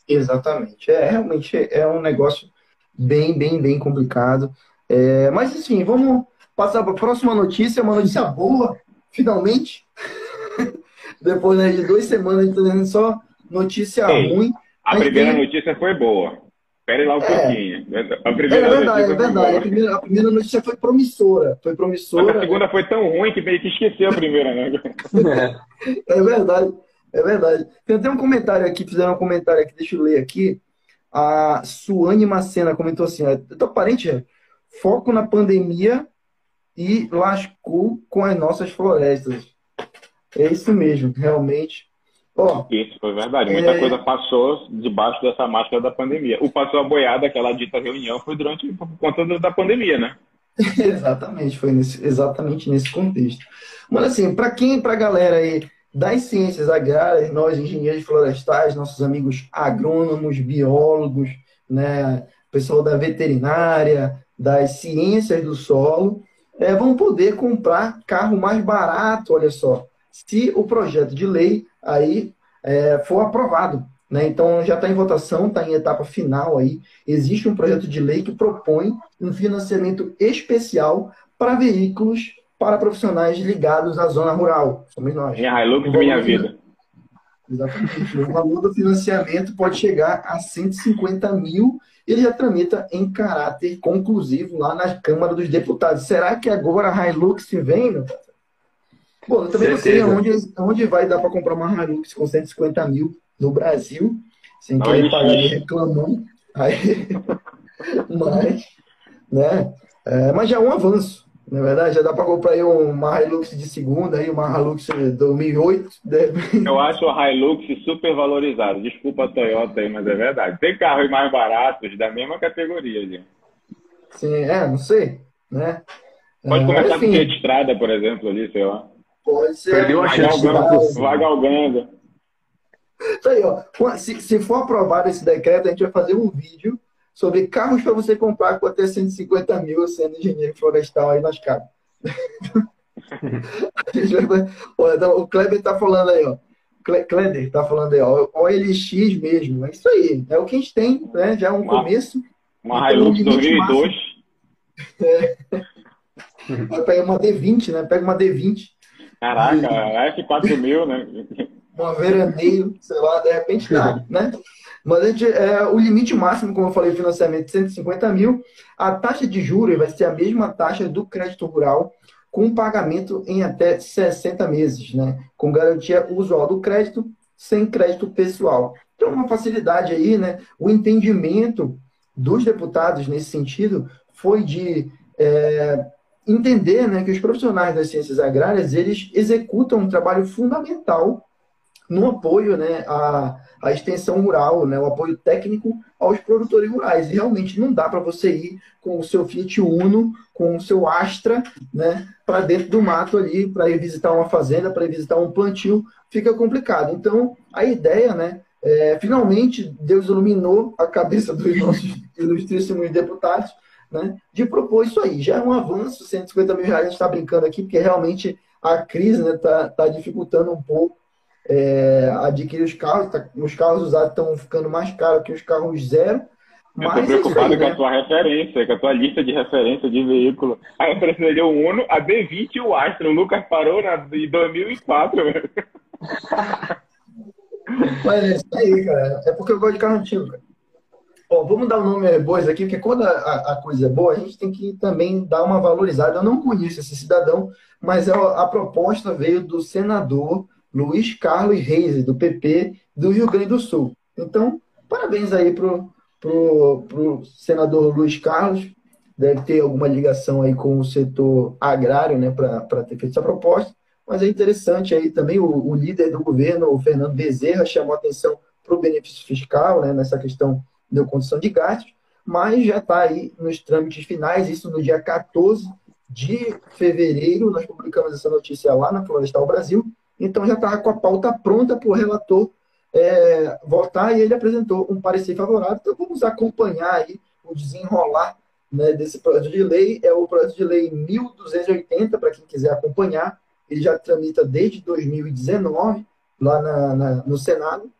Exatamente. É realmente é um negócio bem, bem, bem complicado. É, mas enfim, vamos passar para a próxima notícia, uma notícia boa, finalmente. <laughs> Depois né, de duas semanas entendendo só notícia Ei, ruim. A primeira tem... notícia foi boa. Espere lá um é, pouquinho. A primeira é verdade, é verdade. A primeira, a primeira, notícia foi promissora. Foi promissora. Mas a segunda foi tão ruim que meio que esqueceu a primeira, né? <laughs> é verdade. É verdade. Tem até um comentário aqui, fizeram um comentário aqui, deixa eu ler aqui. A Suane Macena comentou assim: então, parente, foco na pandemia e lascou com as nossas florestas. É isso mesmo, realmente. Oh, Isso foi verdade. Muita é... coisa passou debaixo dessa máscara da pandemia. O passou a boiada, aquela dita reunião, foi durante por conta da pandemia, né? <laughs> exatamente, foi nesse, exatamente nesse contexto. Mas assim, para quem, para a galera aí das ciências agrárias, nós engenheiros florestais, nossos amigos agrônomos, biólogos, né, pessoal da veterinária, das ciências do solo, é, vão poder comprar carro mais barato, olha só, se o projeto de lei aí é, for aprovado. Né? Então já está em votação, está em etapa final aí. Existe um projeto de lei que propõe um financiamento especial para veículos para profissionais ligados à zona rural. Somos nós. Minha Hilux, minha vida. Exatamente. O valor do financiamento pode chegar a 150 mil. Ele já tramita em caráter conclusivo lá na Câmara dos Deputados. Será que agora a Hilux vem? Bom, eu também não sei onde, onde vai dar para comprar uma Hilux com 150 mil no Brasil, sem não querer pagar. Aí, <laughs> mas, né? É, mas já é um avanço. Na verdade, já dá para comprar aí uma Hilux de segunda, aí uma Hilux 2008. Deve... Eu acho a Hilux super valorizada. Desculpa a Toyota aí, mas é verdade. Tem carros mais baratos da mesma categoria, gente. Sim, é, não sei, né? Pode é, começar com a estrada, por exemplo, ali, sei lá. Pode ser. Perdeu a chance. Vai galgando. Isso aí, ó. Se, se for aprovado esse decreto, a gente vai fazer um vídeo sobre carros para você comprar com até 150 mil sendo engenheiro florestal aí nas casas. <laughs> Então, o Kleber tá falando aí, ó. Kleber tá falando aí, ó. OLX mesmo. É isso aí. É o que a gente tem, né? Já é um uma, começo. Uma Hilux um 2002. É. <laughs> Pega uma D20, né? Pega uma D20. Caraca, F4000, né? Uma veraneio, sei lá, de repente dá, né? Mas a gente, é, o limite máximo, como eu falei, financiamento de 150 mil. A taxa de juros vai ser a mesma taxa do crédito rural, com pagamento em até 60 meses, né? Com garantia usual do crédito, sem crédito pessoal. Então, uma facilidade aí, né? O entendimento dos deputados nesse sentido foi de é, entender né, que os profissionais das ciências agrárias eles executam um trabalho fundamental no apoio né, à, à extensão rural, né, o apoio técnico aos produtores rurais. E realmente não dá para você ir com o seu Fiat Uno, com o seu Astra, né, para dentro do mato ali, para ir visitar uma fazenda, para ir visitar um plantio, fica complicado. Então, a ideia, né, é, finalmente, Deus iluminou a cabeça dos nossos <laughs> ilustríssimos deputados né, de propor isso aí. Já é um avanço, 150 mil reais, a gente está brincando aqui, porque realmente a crise está né, tá, tá dificultando um pouco é, adquirir os carros. Tá, os carros usados estão ficando mais caros que os carros zero. Eu estou é preocupado aí, com né? a tua referência, com a tua lista de referência de veículo. Aí eu precisaria o Uno, a B20 e o Astra. O Lucas parou na, em 2004. Mas é isso aí, cara. É porque eu gosto de carro antigo, cara. Bom, vamos dar o nome bois aqui, porque quando a, a, coisa é boa, a gente tem que também dar uma valorizada. Eu não conheço esse cidadão, mas a, é a proposta veio do senador Luiz Carlos Reis, do PP do Rio Grande do Sul. Então, parabéns aí pro, o senador Luiz Carlos, deve ter alguma ligação aí com o setor agrário, né, para ter feito essa proposta. Mas é interessante aí também o, o líder do governo, o Fernando Bezerra, chamou atenção para o benefício fiscal, né, nessa questão da condição de gastos, mas já está aí nos trâmites finais, isso no dia 14 de fevereiro, nós publicamos essa notícia lá na Florestal Brasil, então já está com a pauta pronta para o relator é, votar e ele apresentou um parecer favorável, então vamos acompanhar aí o desenrolar né, desse projeto de lei, é o projeto de lei 1280, para quem quiser acompanhar, ele já tramita desde 2019 lá na, na, no Senado,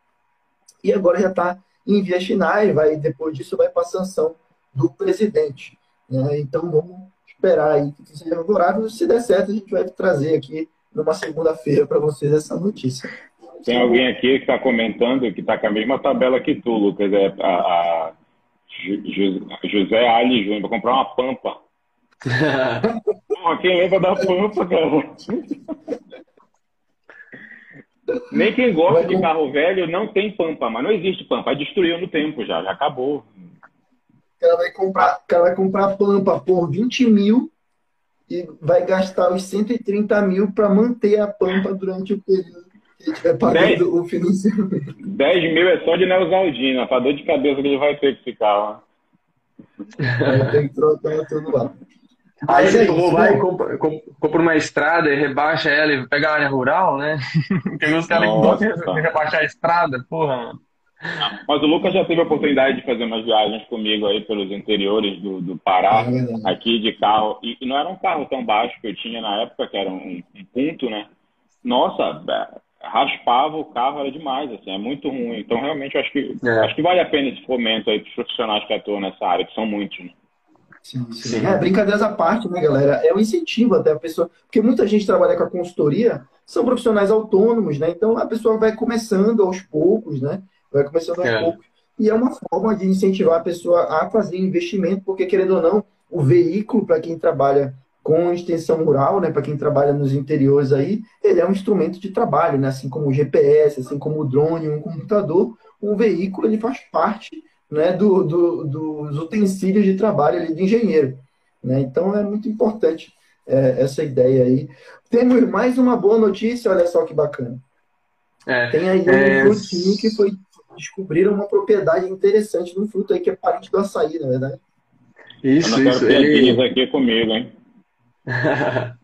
e agora já está em vias finais, vai, depois disso vai para a sanção do presidente. Né? Então vamos esperar aí que seja favorável. Se der certo, a gente vai trazer aqui numa segunda-feira para vocês essa notícia. Tem alguém aqui que está comentando que está com a mesma tabela que tu, Lucas. É a, a José Ali Júnior, para comprar uma pampa. <laughs> Pô, quem lembra da pampa, cara? <laughs> Nem quem gosta Vai, de carro velho não tem pampa, mas não existe pampa. Destruiu no tempo já, já acabou. O cara vai comprar, cara vai comprar pampa por 20 mil e vai gastar os 130 mil para manter a pampa durante o período que ele estiver pagando 10, o financiamento. 10 mil é só de Neusaldina, para dor de cabeça que ele vai ter que ficar. Vai ter que trocar tudo lá. Aí você vai, compra, compra uma estrada e rebaixa ela e pega a área rural, né? <laughs> Tem uns caras que gostam de rebaixar a estrada, porra, mano. Mas o Lucas já teve a oportunidade de fazer umas viagens comigo aí pelos interiores do, do Pará, é aqui de carro. E, e, não era um carro tão baixo que eu tinha na época, que era um, um ponto, né? Nossa, é, raspava o carro, era demais, assim, é muito ruim. Então, realmente, eu acho que, é. acho que vale a pena esse fomento aí para os profissionais que atuam nessa área, que são muitos, né? Sim, sim. É, brincadeiras à parte, né, galera? É um incentivo até a pessoa. Porque muita gente trabalha com a consultoria, são profissionais autônomos, né? Então a pessoa vai começando aos poucos, né? Vai começando aos é. poucos. E é uma forma de incentivar a pessoa a fazer investimento, porque, querendo ou não, o veículo, para quem trabalha com extensão rural, né, para quem trabalha nos interiores aí, ele é um instrumento de trabalho, né? Assim como o GPS, assim como o drone, um computador, um veículo ele faz parte né, do, do, dos utensílios de trabalho ali de engenheiro. Né? Então é muito importante é, essa ideia aí. Temos mais uma boa notícia, olha só que bacana. É, Tem aí é... um frutinho que foi descobriram uma propriedade interessante no fruto aí que é parente do açaí, na verdade. Isso, Eu isso. Ele... aqui comigo, hein? <laughs>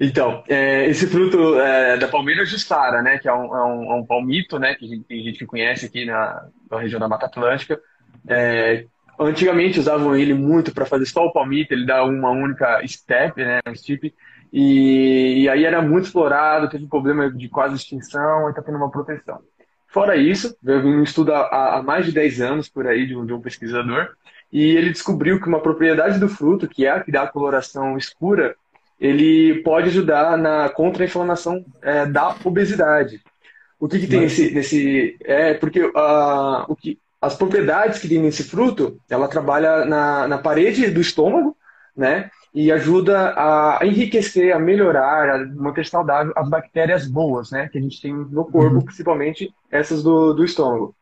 Então, é, esse fruto é, da palmeira justara, né, que é um, é um, é um palmito, né, que a gente, tem gente que conhece aqui na, na região da Mata Atlântica. É, antigamente usavam ele muito para fazer só o palmito, ele dá uma única step, né, um step, e, e, aí era muito explorado, teve problema de quase extinção e está tendo uma proteção. Fora isso, vi um estudo há, há, mais de 10 anos por aí de um, de um pesquisador, e ele descobriu que uma propriedade do fruto, que é a que dá a coloração escura, ele pode ajudar na contra-inflamação é, da obesidade. O que, que tem nesse, nesse. É, porque uh, o que, as propriedades que tem nesse fruto, ela trabalha na, na parede do estômago, né? E ajuda a enriquecer, a melhorar, a manter saudável as bactérias boas, né? Que a gente tem no corpo, uhum. principalmente essas do, do estômago.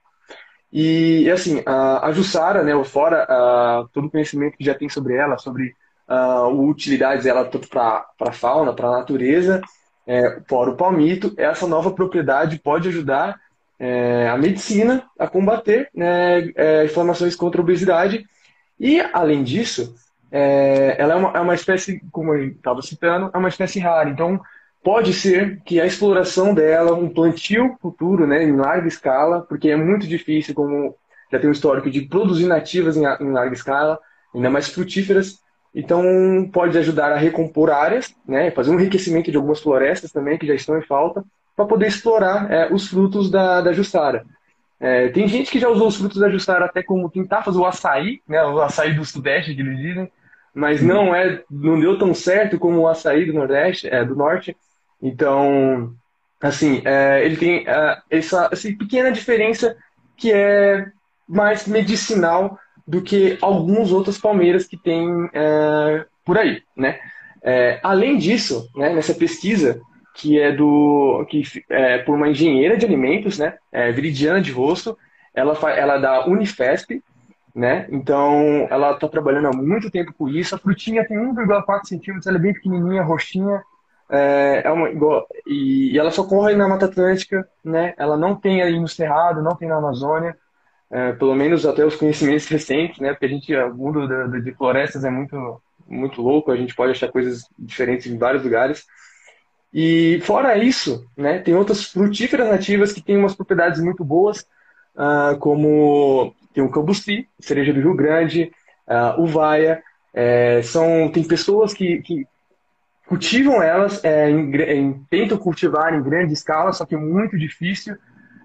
E, assim, a, a Jussara, né? Fora uh, todo o conhecimento que já tem sobre ela, sobre uh, utilidades tanto para a fauna, para a natureza, é, fora o palmito, essa nova propriedade pode ajudar é, a medicina a combater né, é, inflamações contra a obesidade. E, além disso, é, ela é uma, é uma espécie, como eu estava citando, é uma espécie rara. Então, pode ser que a exploração dela, um plantio futuro, né, em larga escala, porque é muito difícil, como já tem um histórico de produzir nativas em, em larga escala, ainda mais frutíferas, então, pode ajudar a recompor áreas, né, fazer um enriquecimento de algumas florestas também, que já estão em falta, para poder explorar é, os frutos da, da Jussara. É, tem gente que já usou os frutos da Jussara até como tentar fazer o açaí, né, o açaí do Sudeste, que eles dizem, mas não é, não deu tão certo como o açaí do Nordeste, é, do Norte. Então, assim, é, ele tem é, essa, essa pequena diferença que é mais medicinal do que alguns outros palmeiras que tem é, por aí, né? É, além disso, né, nessa pesquisa que é do que é por uma engenheira de alimentos, né, é, Viridiana de Rosto, ela, ela é da Unifesp, né? Então, ela está trabalhando há muito tempo com isso. A frutinha tem 1,4 centímetros, ela é bem pequenininha, roxinha. É, é uma, igual, e, e, ela só corre na Mata Atlântica, né? Ela não tem aí no Cerrado, não tem na Amazônia. É, pelo menos até os conhecimentos <laughs> recentes, né? Porque a gente, o mundo de, de florestas é muito, muito louco, a gente pode achar coisas diferentes em vários lugares. E fora isso, né, tem outras frutíferas nativas que têm umas propriedades muito boas, uh, como tem o cambuci, cereja do Rio Grande, uh, uvaia. É, são, tem pessoas que, que cultivam elas, é, em, em, tentam cultivar em grande escala, só que é muito difícil.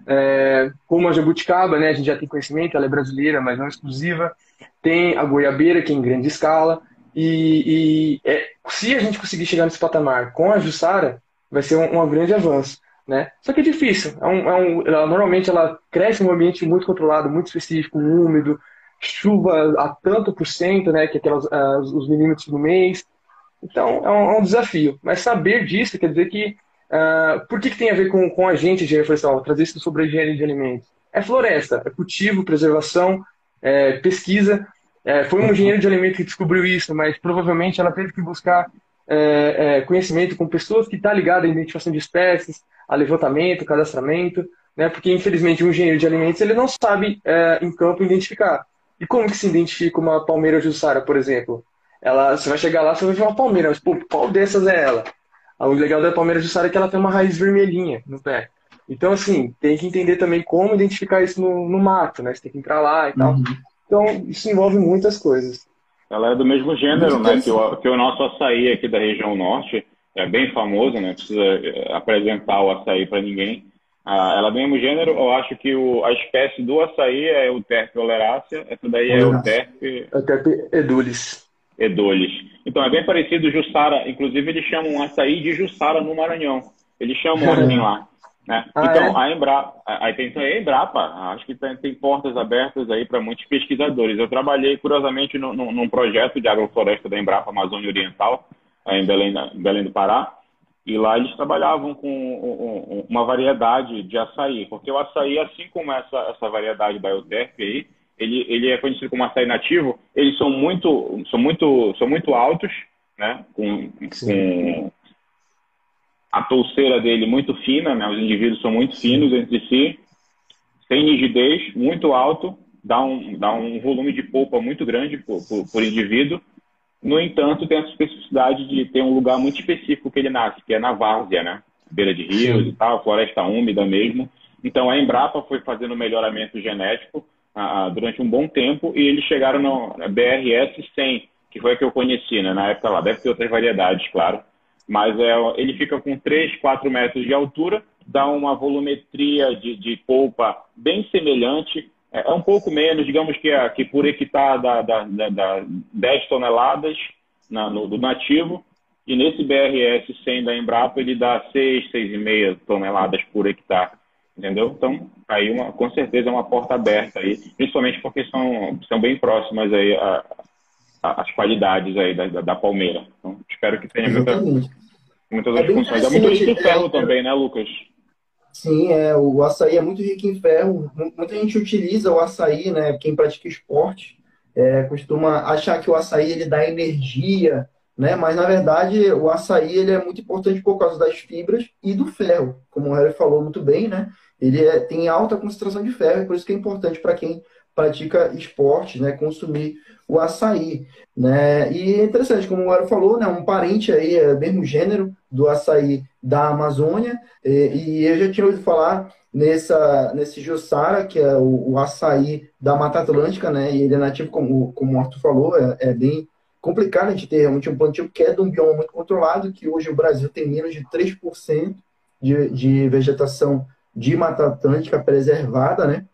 É, como a jabuticaba, né, a gente já tem conhecimento, ela é brasileira, mas não exclusiva. Tem a goiabeira, que é em grande escala. E, e é, se a gente conseguir chegar nesse patamar com a Jussara, vai ser um, um grande avanço. Né? Só que é difícil. É um, é um, ela, normalmente ela cresce em um ambiente muito controlado, muito específico, úmido, chuva a tanto por cento, né, que aquelas, uh, os milímetros no mês. Então é um, é um, desafio. Mas saber disso quer dizer que. Uh, por que, que tem a ver com, com a gente, engenharia florestal, trazer isso sobre a engenharia de alimentos? É floresta, é cultivo, preservação, é pesquisa. É, foi um engenheiro de alimento que descobriu isso, mas provavelmente ela teve que buscar é, é, conhecimento com pessoas que estão tá ligadas à identificação de espécies, a levantamento, cadastramento, né? Porque infelizmente um engenheiro de alimentos ele não sabe é, em campo identificar. E como que se identifica uma palmeira jussara, por exemplo? Ela, você vai chegar lá, você vai ver uma palmeira, mas pô, qual dessas é ela? O legal da palmeira jussara é que ela tem uma raiz vermelhinha no pé. Então, assim, tem que entender também como identificar isso no, no mato, né? Você tem que entrar lá e tal. Uhum. Então, isso envolve muitas coisas. Ela é do mesmo gênero, né? Que o, que o nosso açaí aqui da região norte é bem famoso, né? Precisa eh, apresentar o açaí para ninguém. Ah, ela é do mesmo gênero, eu acho que o, a espécie do açaí é o Terp oleracea, essa daí é o Terp... É o Terp edulis. Edulis. Então, é bem parecido Jussara, inclusive eles chamam açaí de Jussara no Maranhão. Eles chamam assim lá. Né? Ah, então, é? a Embrapa, aí tem a Embrapa, acho que tem, tem portas abertas aí para muitos pesquisadores. Eu trabalhei, curiosamente, no, no, num projeto de agrofloresta da Embrapa Amazônia Oriental, em Belém, Belém do Pará, e lá eles trabalhavam com uma variedade de açaí, porque o açaí, assim como essa, essa variedade da Euterp aí, ele, ele é conhecido como açaí nativo, eles são muito, são muito, são muito altos, né? com, com a touceira dele muito fina, né? Os indivíduos são muito finos entre si, tem rigidez, muito alto, dá um, dá um volume de polpa muito grande por, por, por indivíduo. No entanto, tem a especificidade de ter um lugar muito específico que ele nasce, que é na várzea, né? Beira de rios Sim. e tal, floresta úmida mesmo. Então, a Embrapa foi fazendo melhoramento genético ah, durante um bom tempo e eles chegaram no BRS 100, que foi a que eu conheci, né? Na época lá. Deve ter outras variedades, claro mas é, ele fica com 3, 4 metros de altura, dá uma volumetria de, de polpa bem semelhante, é, é, um pouco menos, digamos que, que por hectare dá, dá, dá 10 toneladas na, no, do nativo, e nesse BRS 100 da Embrapa ele dá 6, 6,5 toneladas por hectare, entendeu? Então, aí uma, com certeza é uma porta aberta aí, principalmente porque são, são bem próximas aí a, as qualidades aí da, da, palmeira. Então, espero que tenha muita, muitas é funções. É muito rico em ferro é, também, né, Lucas? Sim, é, o açaí é muito rico em ferro. Muita gente utiliza o açaí, né? Quem pratica esporte é, costuma achar que o açaí ele dá energia, né? Mas na verdade o açaí ele é muito importante por causa das fibras e do ferro, como o Harry falou muito bem, né? Ele é, tem alta concentração de ferro, por isso que é importante para quem pratica esporte, né? Consumir o açaí, né? E é interessante, como o Aro falou, né? Um parente aí, é mesmo gênero do açaí da Amazônia, e, e eu já tinha ouvido falar nessa, nesse Jussara, que é o, o, açaí da Mata Atlântica, né? E ele é nativo, como, como o Arthur falou, é, é bem complicado a gente ter realmente um plantio que é de um bioma muito controlado, que hoje o Brasil tem menos de 3% de, de vegetação de Mata Atlântica preservada, né?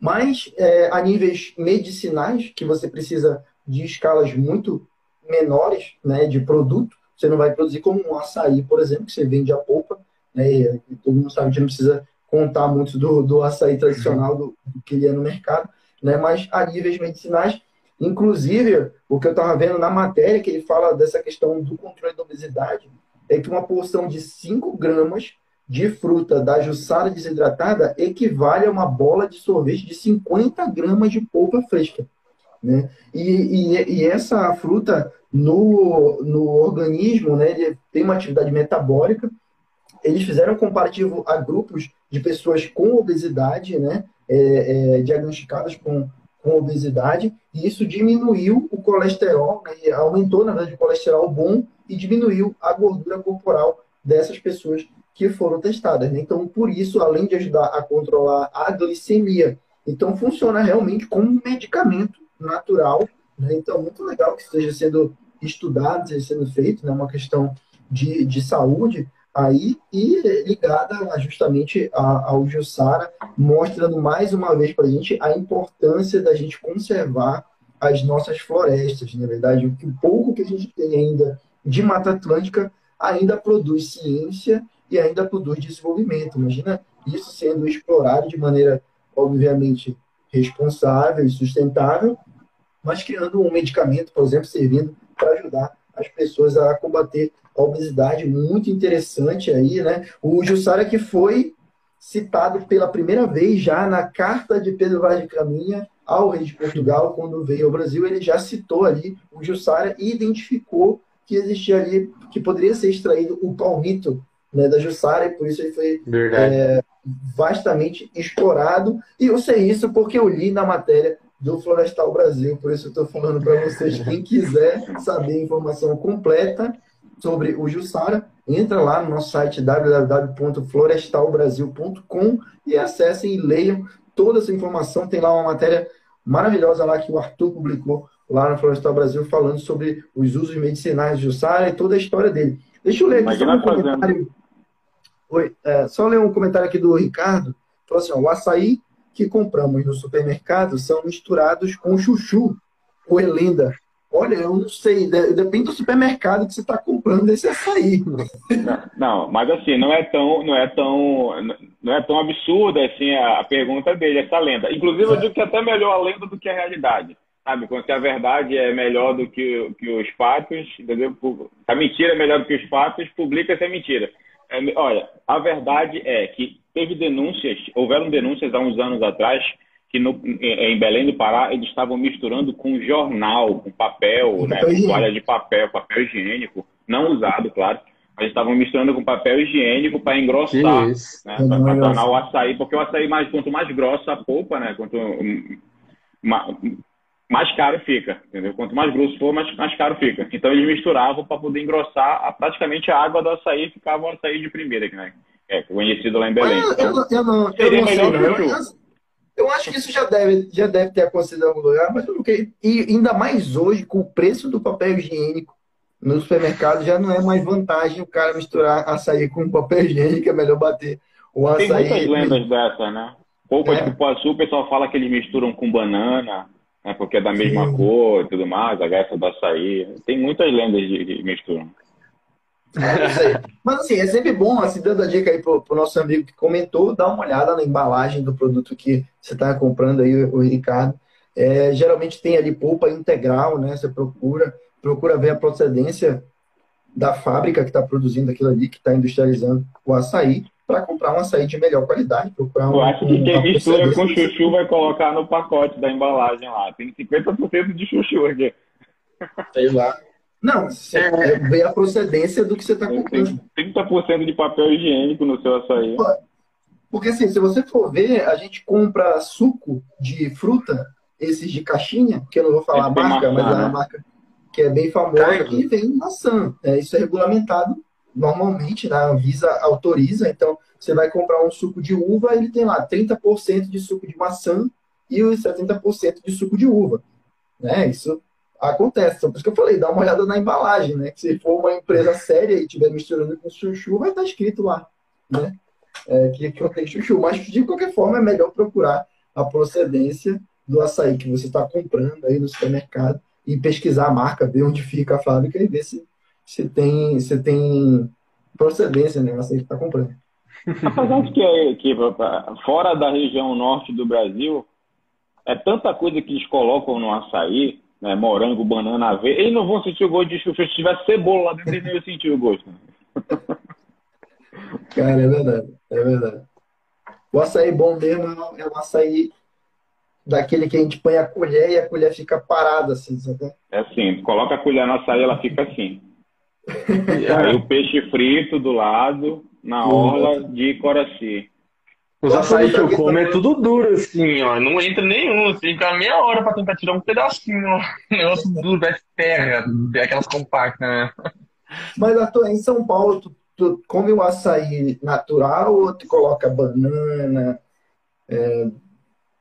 Mas é, a níveis medicinais, que você precisa de escalas muito menores né, de produto, você não vai produzir como um açaí, por exemplo, que você vende a polpa, né, e todo mundo sabe que não precisa contar muito do, do açaí tradicional do, do que ele é no mercado, né, mas a níveis medicinais, inclusive, o que eu estava vendo na matéria, que ele fala dessa questão do controle da obesidade, é que uma porção de 5 gramas de fruta da jussara desidratada equivale a uma bola de sorvete de 50 gramas de polpa fresca. Né? E, e, e essa fruta no, no organismo né, ele tem uma atividade metabólica. Eles fizeram um comparativo a grupos de pessoas com obesidade, né, é, é, diagnosticadas com, com obesidade, e isso diminuiu o colesterol, né, aumentou, na verdade, o colesterol bom e diminuiu a gordura corporal dessas pessoas que foram testadas. Né? Então, por isso, além de ajudar a controlar a glicemia, então funciona realmente como um medicamento natural. Né? Então, muito legal que esteja sendo estudado, esteja sendo feito, né? uma questão de, de saúde aí e ligada justamente ao Jussara, mostrando mais uma vez para a gente a importância da gente conservar as nossas florestas, na verdade, o pouco que a gente tem ainda de Mata Atlântica ainda produz ciência e ainda produz desenvolvimento. Imagina isso sendo explorado de maneira, obviamente, responsável e sustentável, mas criando um medicamento, por exemplo, servindo para ajudar as pessoas a combater a obesidade. Muito interessante aí, né? O Jussara que foi citado pela primeira vez já na carta de Pedro Vaz de Caminha ao rei de Portugal, quando veio ao Brasil, ele já citou ali o Jussara e identificou que existia ali, que poderia ser extraído o palmito né, da Jussara, e por isso ele foi é, vastamente explorado. E eu sei isso porque eu li na matéria do Florestal Brasil, por isso eu estou falando para vocês, quem quiser saber a informação completa sobre o Jussara, entra lá no nosso site www.florestalbrasil.com e acessem e leiam toda essa informação. Tem lá uma matéria maravilhosa lá que o Arthur publicou lá no Florestal Brasil falando sobre os usos medicinais de Jussara e toda a história dele. Deixa eu ler aqui só um comentário. Oi, é, só ler um comentário aqui do Ricardo. Falou assim: ó, o açaí que compramos no supermercado são misturados com chuchu ou elenda. Olha, eu não sei, depende do supermercado que você está comprando esse açaí. Não, mas assim, não é tão, não é tão, não é tão absurda assim a, pergunta dele, essa lenda. Inclusive, eu digo que é até melhor a lenda do que a realidade. Sabe, quando a verdade é melhor do que, que os fatos, entendeu? A mentira é melhor do que os fatos, publica-se a mentira. É, olha, a verdade é que teve denúncias, houveram denúncias há uns anos atrás que no, em Belém do Pará eles estavam misturando com jornal, com papel, né, com toalha de papel, papel higiênico, não usado, claro, mas estavam misturando com papel higiênico para engrossar, né, para tornar o açaí, porque o açaí mais quanto mais grossa a polpa, né, quanto mais caro fica, entendeu? Quanto mais grosso for, mais, mais caro fica. Então eles misturavam para poder engrossar a, praticamente a água do açaí ficava um açaí de primeira, né? É conhecido lá em Belém. Então, eu, eu, não, eu não sei, eu, eu, acho que isso já deve, já deve ter acontecido em algum lugar, mas eu não quero. E ainda mais hoje, com o preço do papel higiênico no supermercado, já não é mais vantagem o cara misturar açaí com papel higiênico, é melhor bater o açaí. Tem muitas lendas dessa, né? Poucas é. que o pessoal fala que eles misturam com banana né, porque é da mesma Sim. cor e tudo mais, a graça do açaí. Tem muitas lendas de, de mistura. É, Mas assim, é sempre bom, assim, dando a dica aí pro, pro nosso amigo que comentou, dar uma olhada na embalagem do produto que você está comprando aí, o Ricardo. É, geralmente tem ali polpa integral, né? Você procura, procura ver a procedência da fábrica que está produzindo aquilo ali, que está industrializando o açaí para comprar um açaí de melhor qualidade. Procurar um, Eu acho que quem mistura com chuchu vai colocar no pacote da embalagem lá. Tem 50% de chuchu aqui. Sei lá. Não, você é. vê a procedência do que você está comprando. Tem 30% de papel higiênico no seu açaí. Porque assim, se você for ver, a gente compra suco de fruta, esses de caixinha, que eu não vou falar a marca, mas é uma marca que é bem famosa, e vem maçã. É, isso é regulamentado normalmente né, a Anvisa autoriza, então você vai comprar um suco de uva, ele tem lá 30% de suco de maçã e os 70% de suco de uva. Né? Isso acontece. Então, por isso que eu falei, dá uma olhada na embalagem, né? Que se for uma empresa séria e estiver misturando com chuchu, vai estar escrito lá, né? É, que, que contém chuchu. Mas, de qualquer forma, é melhor procurar a procedência do açaí que você está comprando aí no supermercado e pesquisar a marca, ver onde fica a fábrica e ver se você tem, você tem procedência, né? Você está comprando. Apesar de que, que fora da região norte do Brasil, é tanta coisa que eles colocam no açaí, né, morango, banana, aveia, eles não vão sentir o gosto de chuchu. Se tiver cebola lá dentro, eles não iam sentir o gosto. Cara, é verdade, é verdade. O açaí bom mesmo é um açaí daquele que a gente põe a colher e a colher fica parada, assim, sabe? É assim, coloca a colher no açaí, ela fica assim. Aí o peixe frito do lado, na orla de Coraci. Os açaí que eu como é tudo duro, assim, ó. Não entra nenhum, assim, fica meia hora pra tentar tirar um pedacinho, ó. <laughs> Negócio duro, é terra, aquelas compactas, né? Mas, Arthur, em São Paulo, tu, tu come o açaí natural ou tu coloca banana, é,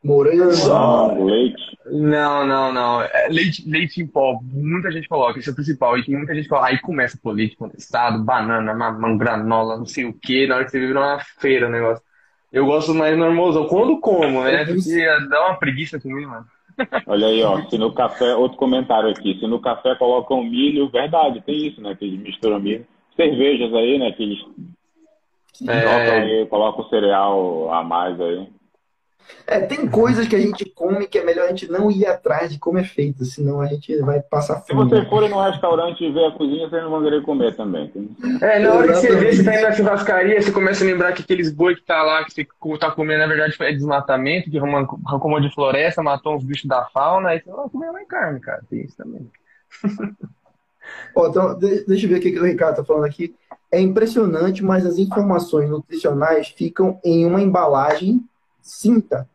morango? Não, leite. Não, não, não. É, leite, leite em pó, muita gente coloca, isso é o principal. E tem muita gente que coloca. Aí começa por leite condensado, banana, mamão, granola, não sei o quê. Na hora que você vive numa feira o negócio. Eu gosto mais normalzão. Quando como, né? Porque dá uma preguiça comigo, mano. Olha aí, ó. <laughs> Se no café, outro comentário aqui. Se no café colocam milho, verdade, tem isso, né? Que eles misturam milho. Cervejas aí, né? Que eles é... colocam, o cereal a mais aí. É, tem coisas que a gente come que é melhor a gente não ir atrás de como é feito, senão a gente vai passar fome. Se você for no restaurante e ver a cozinha, vocês não vão querer comer também. É, na hora que você vê, você tá indo na churrascaria, você começa a lembrar que aqueles boi que tá lá, que você tá comendo, na verdade, é desmatamento, que arrancou de floresta, matou uns bichos da fauna, aí você vai comer mais carne, cara. Tem isso também. <laughs> Ó, então, deixa eu ver o que o Ricardo tá falando aqui. É impressionante, mas as informações nutricionais ficam em uma embalagem cinta,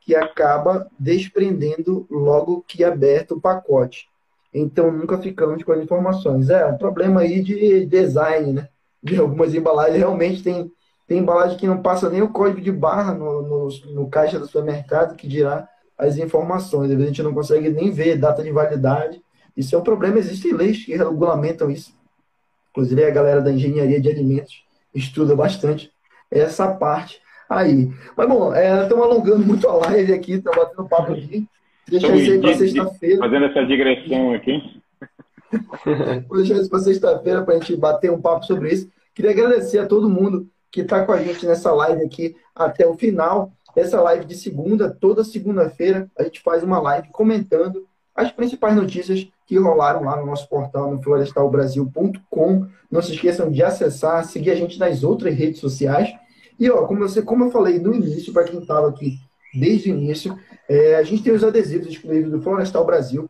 que acaba desprendendo logo que aberto o pacote. Então nunca ficamos com as informações. É um problema aí de design, né? De algumas embalagens. Realmente tem, tem embalagem que não passa nem o código de barra no, no, no caixa do supermercado, que dirá as informações. A gente não consegue nem ver data de validade. Isso é um problema. Existem leis que regulamentam isso. Inclusive a galera da engenharia de alimentos estuda bastante essa parte aí. Mas bom, é, estamos alongando muito a live aqui, estamos batendo papo aqui. Deixa isso aí para sexta-feira. Fazendo essa digressão aqui. <laughs> Vou deixar isso para sexta-feira para a gente bater um papo sobre isso. Queria agradecer a todo mundo que está com a gente nessa live aqui até o final. Essa live de segunda, toda segunda-feira, a gente faz uma live comentando as principais notícias que rolaram lá no nosso portal no florestalbrasil.com. Não se esqueçam de acessar, seguir a gente nas outras redes sociais e, ó, como, você, como eu falei no início, para quem estava aqui desde o início, é, a gente tem os adesivos disponíveis do Florestal Brasil,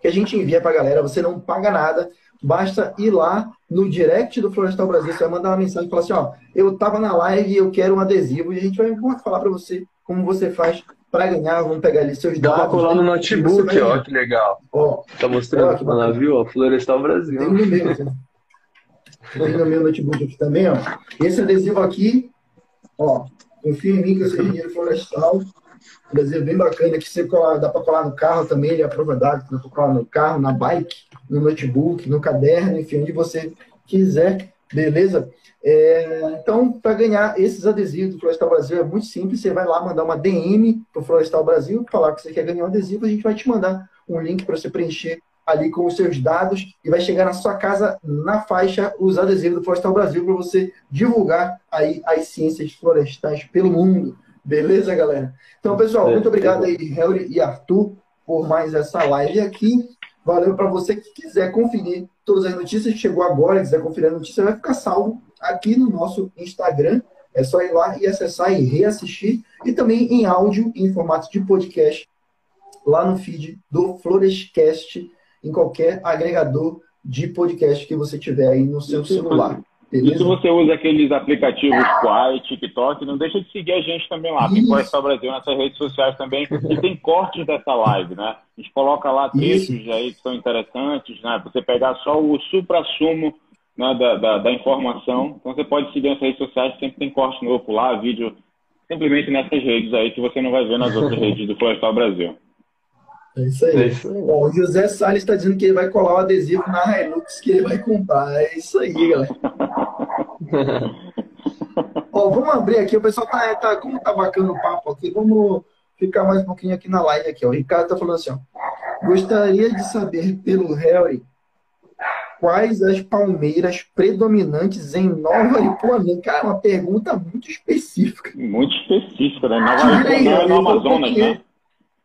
que a gente envia para a galera, você não paga nada, basta ir lá no direct do Florestal Brasil, você vai mandar uma mensagem e falar assim, ó, eu estava na live e eu quero um adesivo, e a gente vai falar para você como você faz para ganhar, vamos pegar ali seus dados. Dá colar no notebook, ó, que legal. Ó, tá mostrando aqui, viu? Ó, Florestal Brasil. Tem no meu, tem no meu notebook aqui também, ó. Esse adesivo aqui Ó, confia em mim <laughs> que eu sei dinheiro florestal. Um desenho bem bacana que você cola, dá para colar no carro também, ele é a prova d'água, dá para colar no carro, na bike, no notebook, no caderno, enfim, onde você quiser, beleza? É, então, para ganhar esses adesivos do Florestal Brasil é muito simples, você vai lá mandar uma DM para o Florestal Brasil, falar que você quer ganhar um adesivo, a gente vai te mandar um link para você preencher ali com os seus dados e vai chegar na sua casa na faixa os adesivos do Florestal Brasil para você divulgar aí as ciências florestais pelo mundo. Beleza, galera? Então, pessoal, muito obrigado aí, Helry e Arthur, por mais essa live aqui. Valeu para você que quiser conferir todas as notícias que chegou agora, quiser conferir a notícia, vai ficar salvo aqui no nosso Instagram. É só ir lá e acessar e reassistir. E também em áudio, em formato de podcast, lá no feed do Florescast em qualquer agregador de podcast que você tiver aí no seu celular. Beleza? E se você usa aqueles aplicativos Quai, TikTok, não deixa de seguir a gente também lá. Tem Florestal Brasil nessas redes sociais também. E tem cortes dessa live, né? A gente coloca lá textos Isso. aí que são interessantes, né? Você pegar só o supra-sumo né, da, da, da, informação. Então você pode seguir nessas redes sociais, sempre tem corte novo lá, vídeo simplesmente nessas redes aí que você não vai ver nas outras <laughs> redes do Florestal Brasil. É isso aí. É isso aí. Bom, o José Salles está dizendo que ele vai colar o adesivo na Hilux que ele vai comprar. É isso aí, galera. <laughs> Ó, vamos abrir aqui. O pessoal tá, tá como tá bacana o papo aqui, vamos ficar mais um pouquinho aqui na live aqui. Ó. O Ricardo tá falando assim, ó. Gostaria de saber pelo Harry quais as palmeiras predominantes em Nova Aripuanã? Cara, uma pergunta muito específica. Muito específica, né? Nova Aripuanã é no Amazonas, né?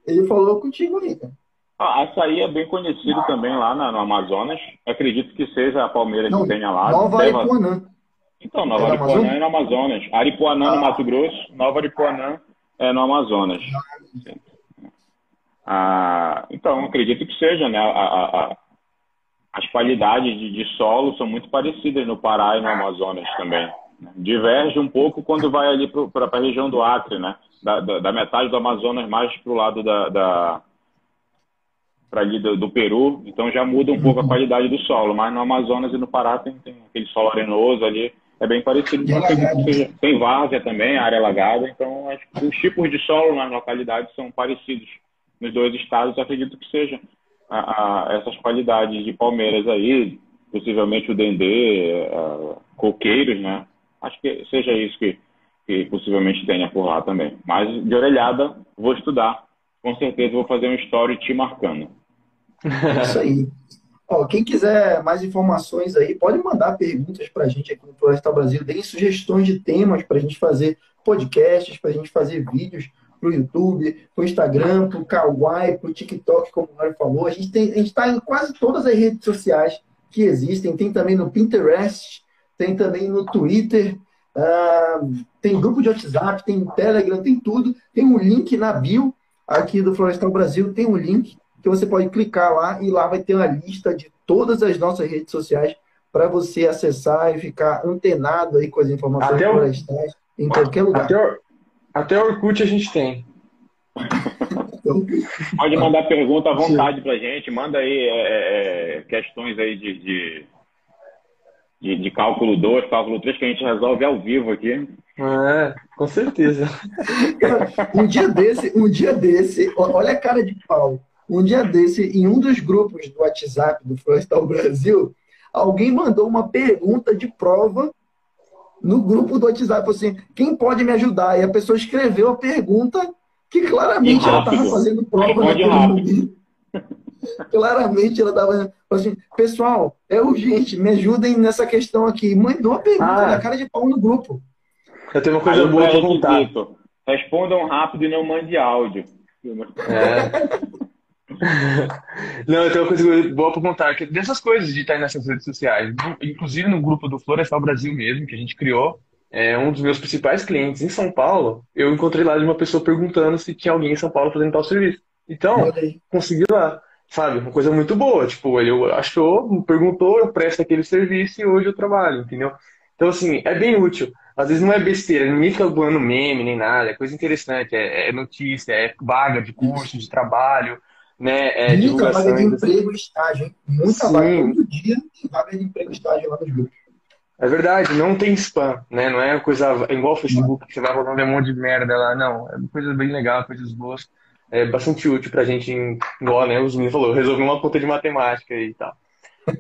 Ele falou contigo aí, cara. Ah, açaí é bem conhecido também lá no Amazonas. Acredito que seja a Palmeiras Não, que tenha lá. Nova Deva... Aripuanã. Então, Nova é Aripuanã é no Amazonas. Aripuanã ah. no Mato Grosso, Nova Aripuanã é no Amazonas. Ah, então, acredito que seja, né? A, a, a, as qualidades de, de, solo são muito parecidas no Pará e no Amazonas também. Diverge um pouco quando vai ali para a região do Acre, né? Da, da, da, metade do Amazonas mais para o lado da, da para ali do, do, Peru, então já muda um pouco a qualidade do solo, mas no Amazonas e no Pará tem, tem aquele solo arenoso ali, é bem parecido. Tem, tem várzea também, área alagada, então acho que os tipos de solo nas localidades são parecidos nos dois estados, acredito que seja a, a, essas qualidades de palmeiras aí, possivelmente o dendê, a, coqueiros, né? Acho que seja isso que, que possivelmente tenha por lá também. Mas de orelhada, vou estudar. Com certeza vou fazer um story te marcando. É isso aí. Ó, quem quiser mais informações aí, pode mandar perguntas para a gente aqui no Florestal Brasil. Deem sugestões de temas para a gente fazer podcasts, para a gente fazer vídeos para o YouTube, para o Instagram, para o Kawaii, para o TikTok, como o Mário falou. A gente está em quase todas as redes sociais que existem. Tem também no Pinterest, tem também no Twitter, uh, tem grupo de WhatsApp, tem Telegram, tem tudo. Tem um link na bio aqui do Florestal Brasil, tem um link que você pode clicar lá e lá vai ter uma lista de todas as nossas redes sociais para você acessar e ficar antenado aí com as informações até florestais o... em qualquer lugar. Até o... Até Orkut a gente tem. Pode mandar pergunta à vontade para gente. Manda aí é, é, é, questões aí de, de, de, de cálculo 2, cálculo 3, que a gente resolve ao vivo aqui. É, com certeza. um dia desse, um dia desse, olha a cara de pau. Um dia desse, em um dos grupos do WhatsApp do Florestal Brasil, alguém mandou uma pergunta de prova no grupo do WhatsApp, assim, quem pode me ajudar? E a pessoa escreveu a pergunta que claramente ela estava fazendo prova naquele momento. <laughs> claramente ela estava assim, pessoal, é urgente, me ajudem nessa questão aqui. Mandou a pergunta ah. na cara de pau no grupo. Eu tenho uma coisa boa para contar. Respondam rápido e não mande áudio. É. <laughs> Não, eu tenho uma coisa boa para contar, que dessas coisas de estar nessas redes sociais, inclusive no grupo do Florestal Brasil mesmo, que a gente criou, é, um dos meus principais clientes em São Paulo, eu encontrei lá de uma pessoa perguntando se tinha alguém em São Paulo fazendo tal serviço. Então, consegui lá, sabe? Uma coisa muito boa. Tipo, ele achou, perguntou, eu presto aquele serviço e hoje eu trabalho, entendeu? Então, assim, é bem útil. Às vezes não é besteira, ninguém fica voando meme nem nada, é coisa interessante, é, é notícia, é vaga de curso, de trabalho, né? É, Muita vaga de emprego e estágio, hein? Muita Sim. vaga, todo dia tem vaga de emprego e estágio lá nos grupos. É verdade, não tem spam, né? Não é coisa igual o Facebook, que você vai rolando um monte de merda lá. Não, é coisa bem legal, coisas boas. É bastante útil pra gente, igual né, os meninos falou, resolver uma conta de matemática e tal.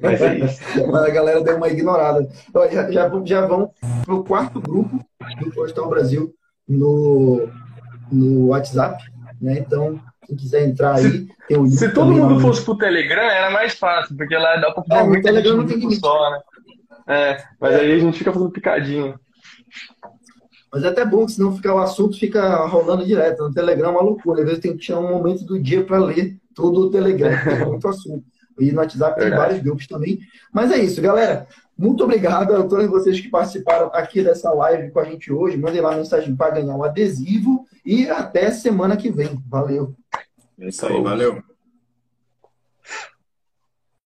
Mas é isso. <laughs> a galera deu uma ignorada. Já, já, já vão pro quarto grupo do Postal Brasil no, no WhatsApp, né? Então, quem quiser entrar aí, tem o link. Se todo mundo fosse pro Telegram, era mais fácil, porque lá dá pra fazer é, muito Telegram não tem limite. Só, né? É, mas é. aí a gente fica fazendo picadinho. Mas é até bom que senão fica, o assunto fica rolando direto. No Telegram é uma loucura. Às vezes tem que tirar um momento do dia para ler todo o Telegram, tem muito assunto. E no WhatsApp tem Verdade. vários grupos também. Mas é isso, galera. Muito obrigado a todos vocês que participaram aqui dessa live com a gente hoje. Mandem lá mensagem para ganhar o adesivo. E até semana que vem. Valeu. É isso aí, valeu.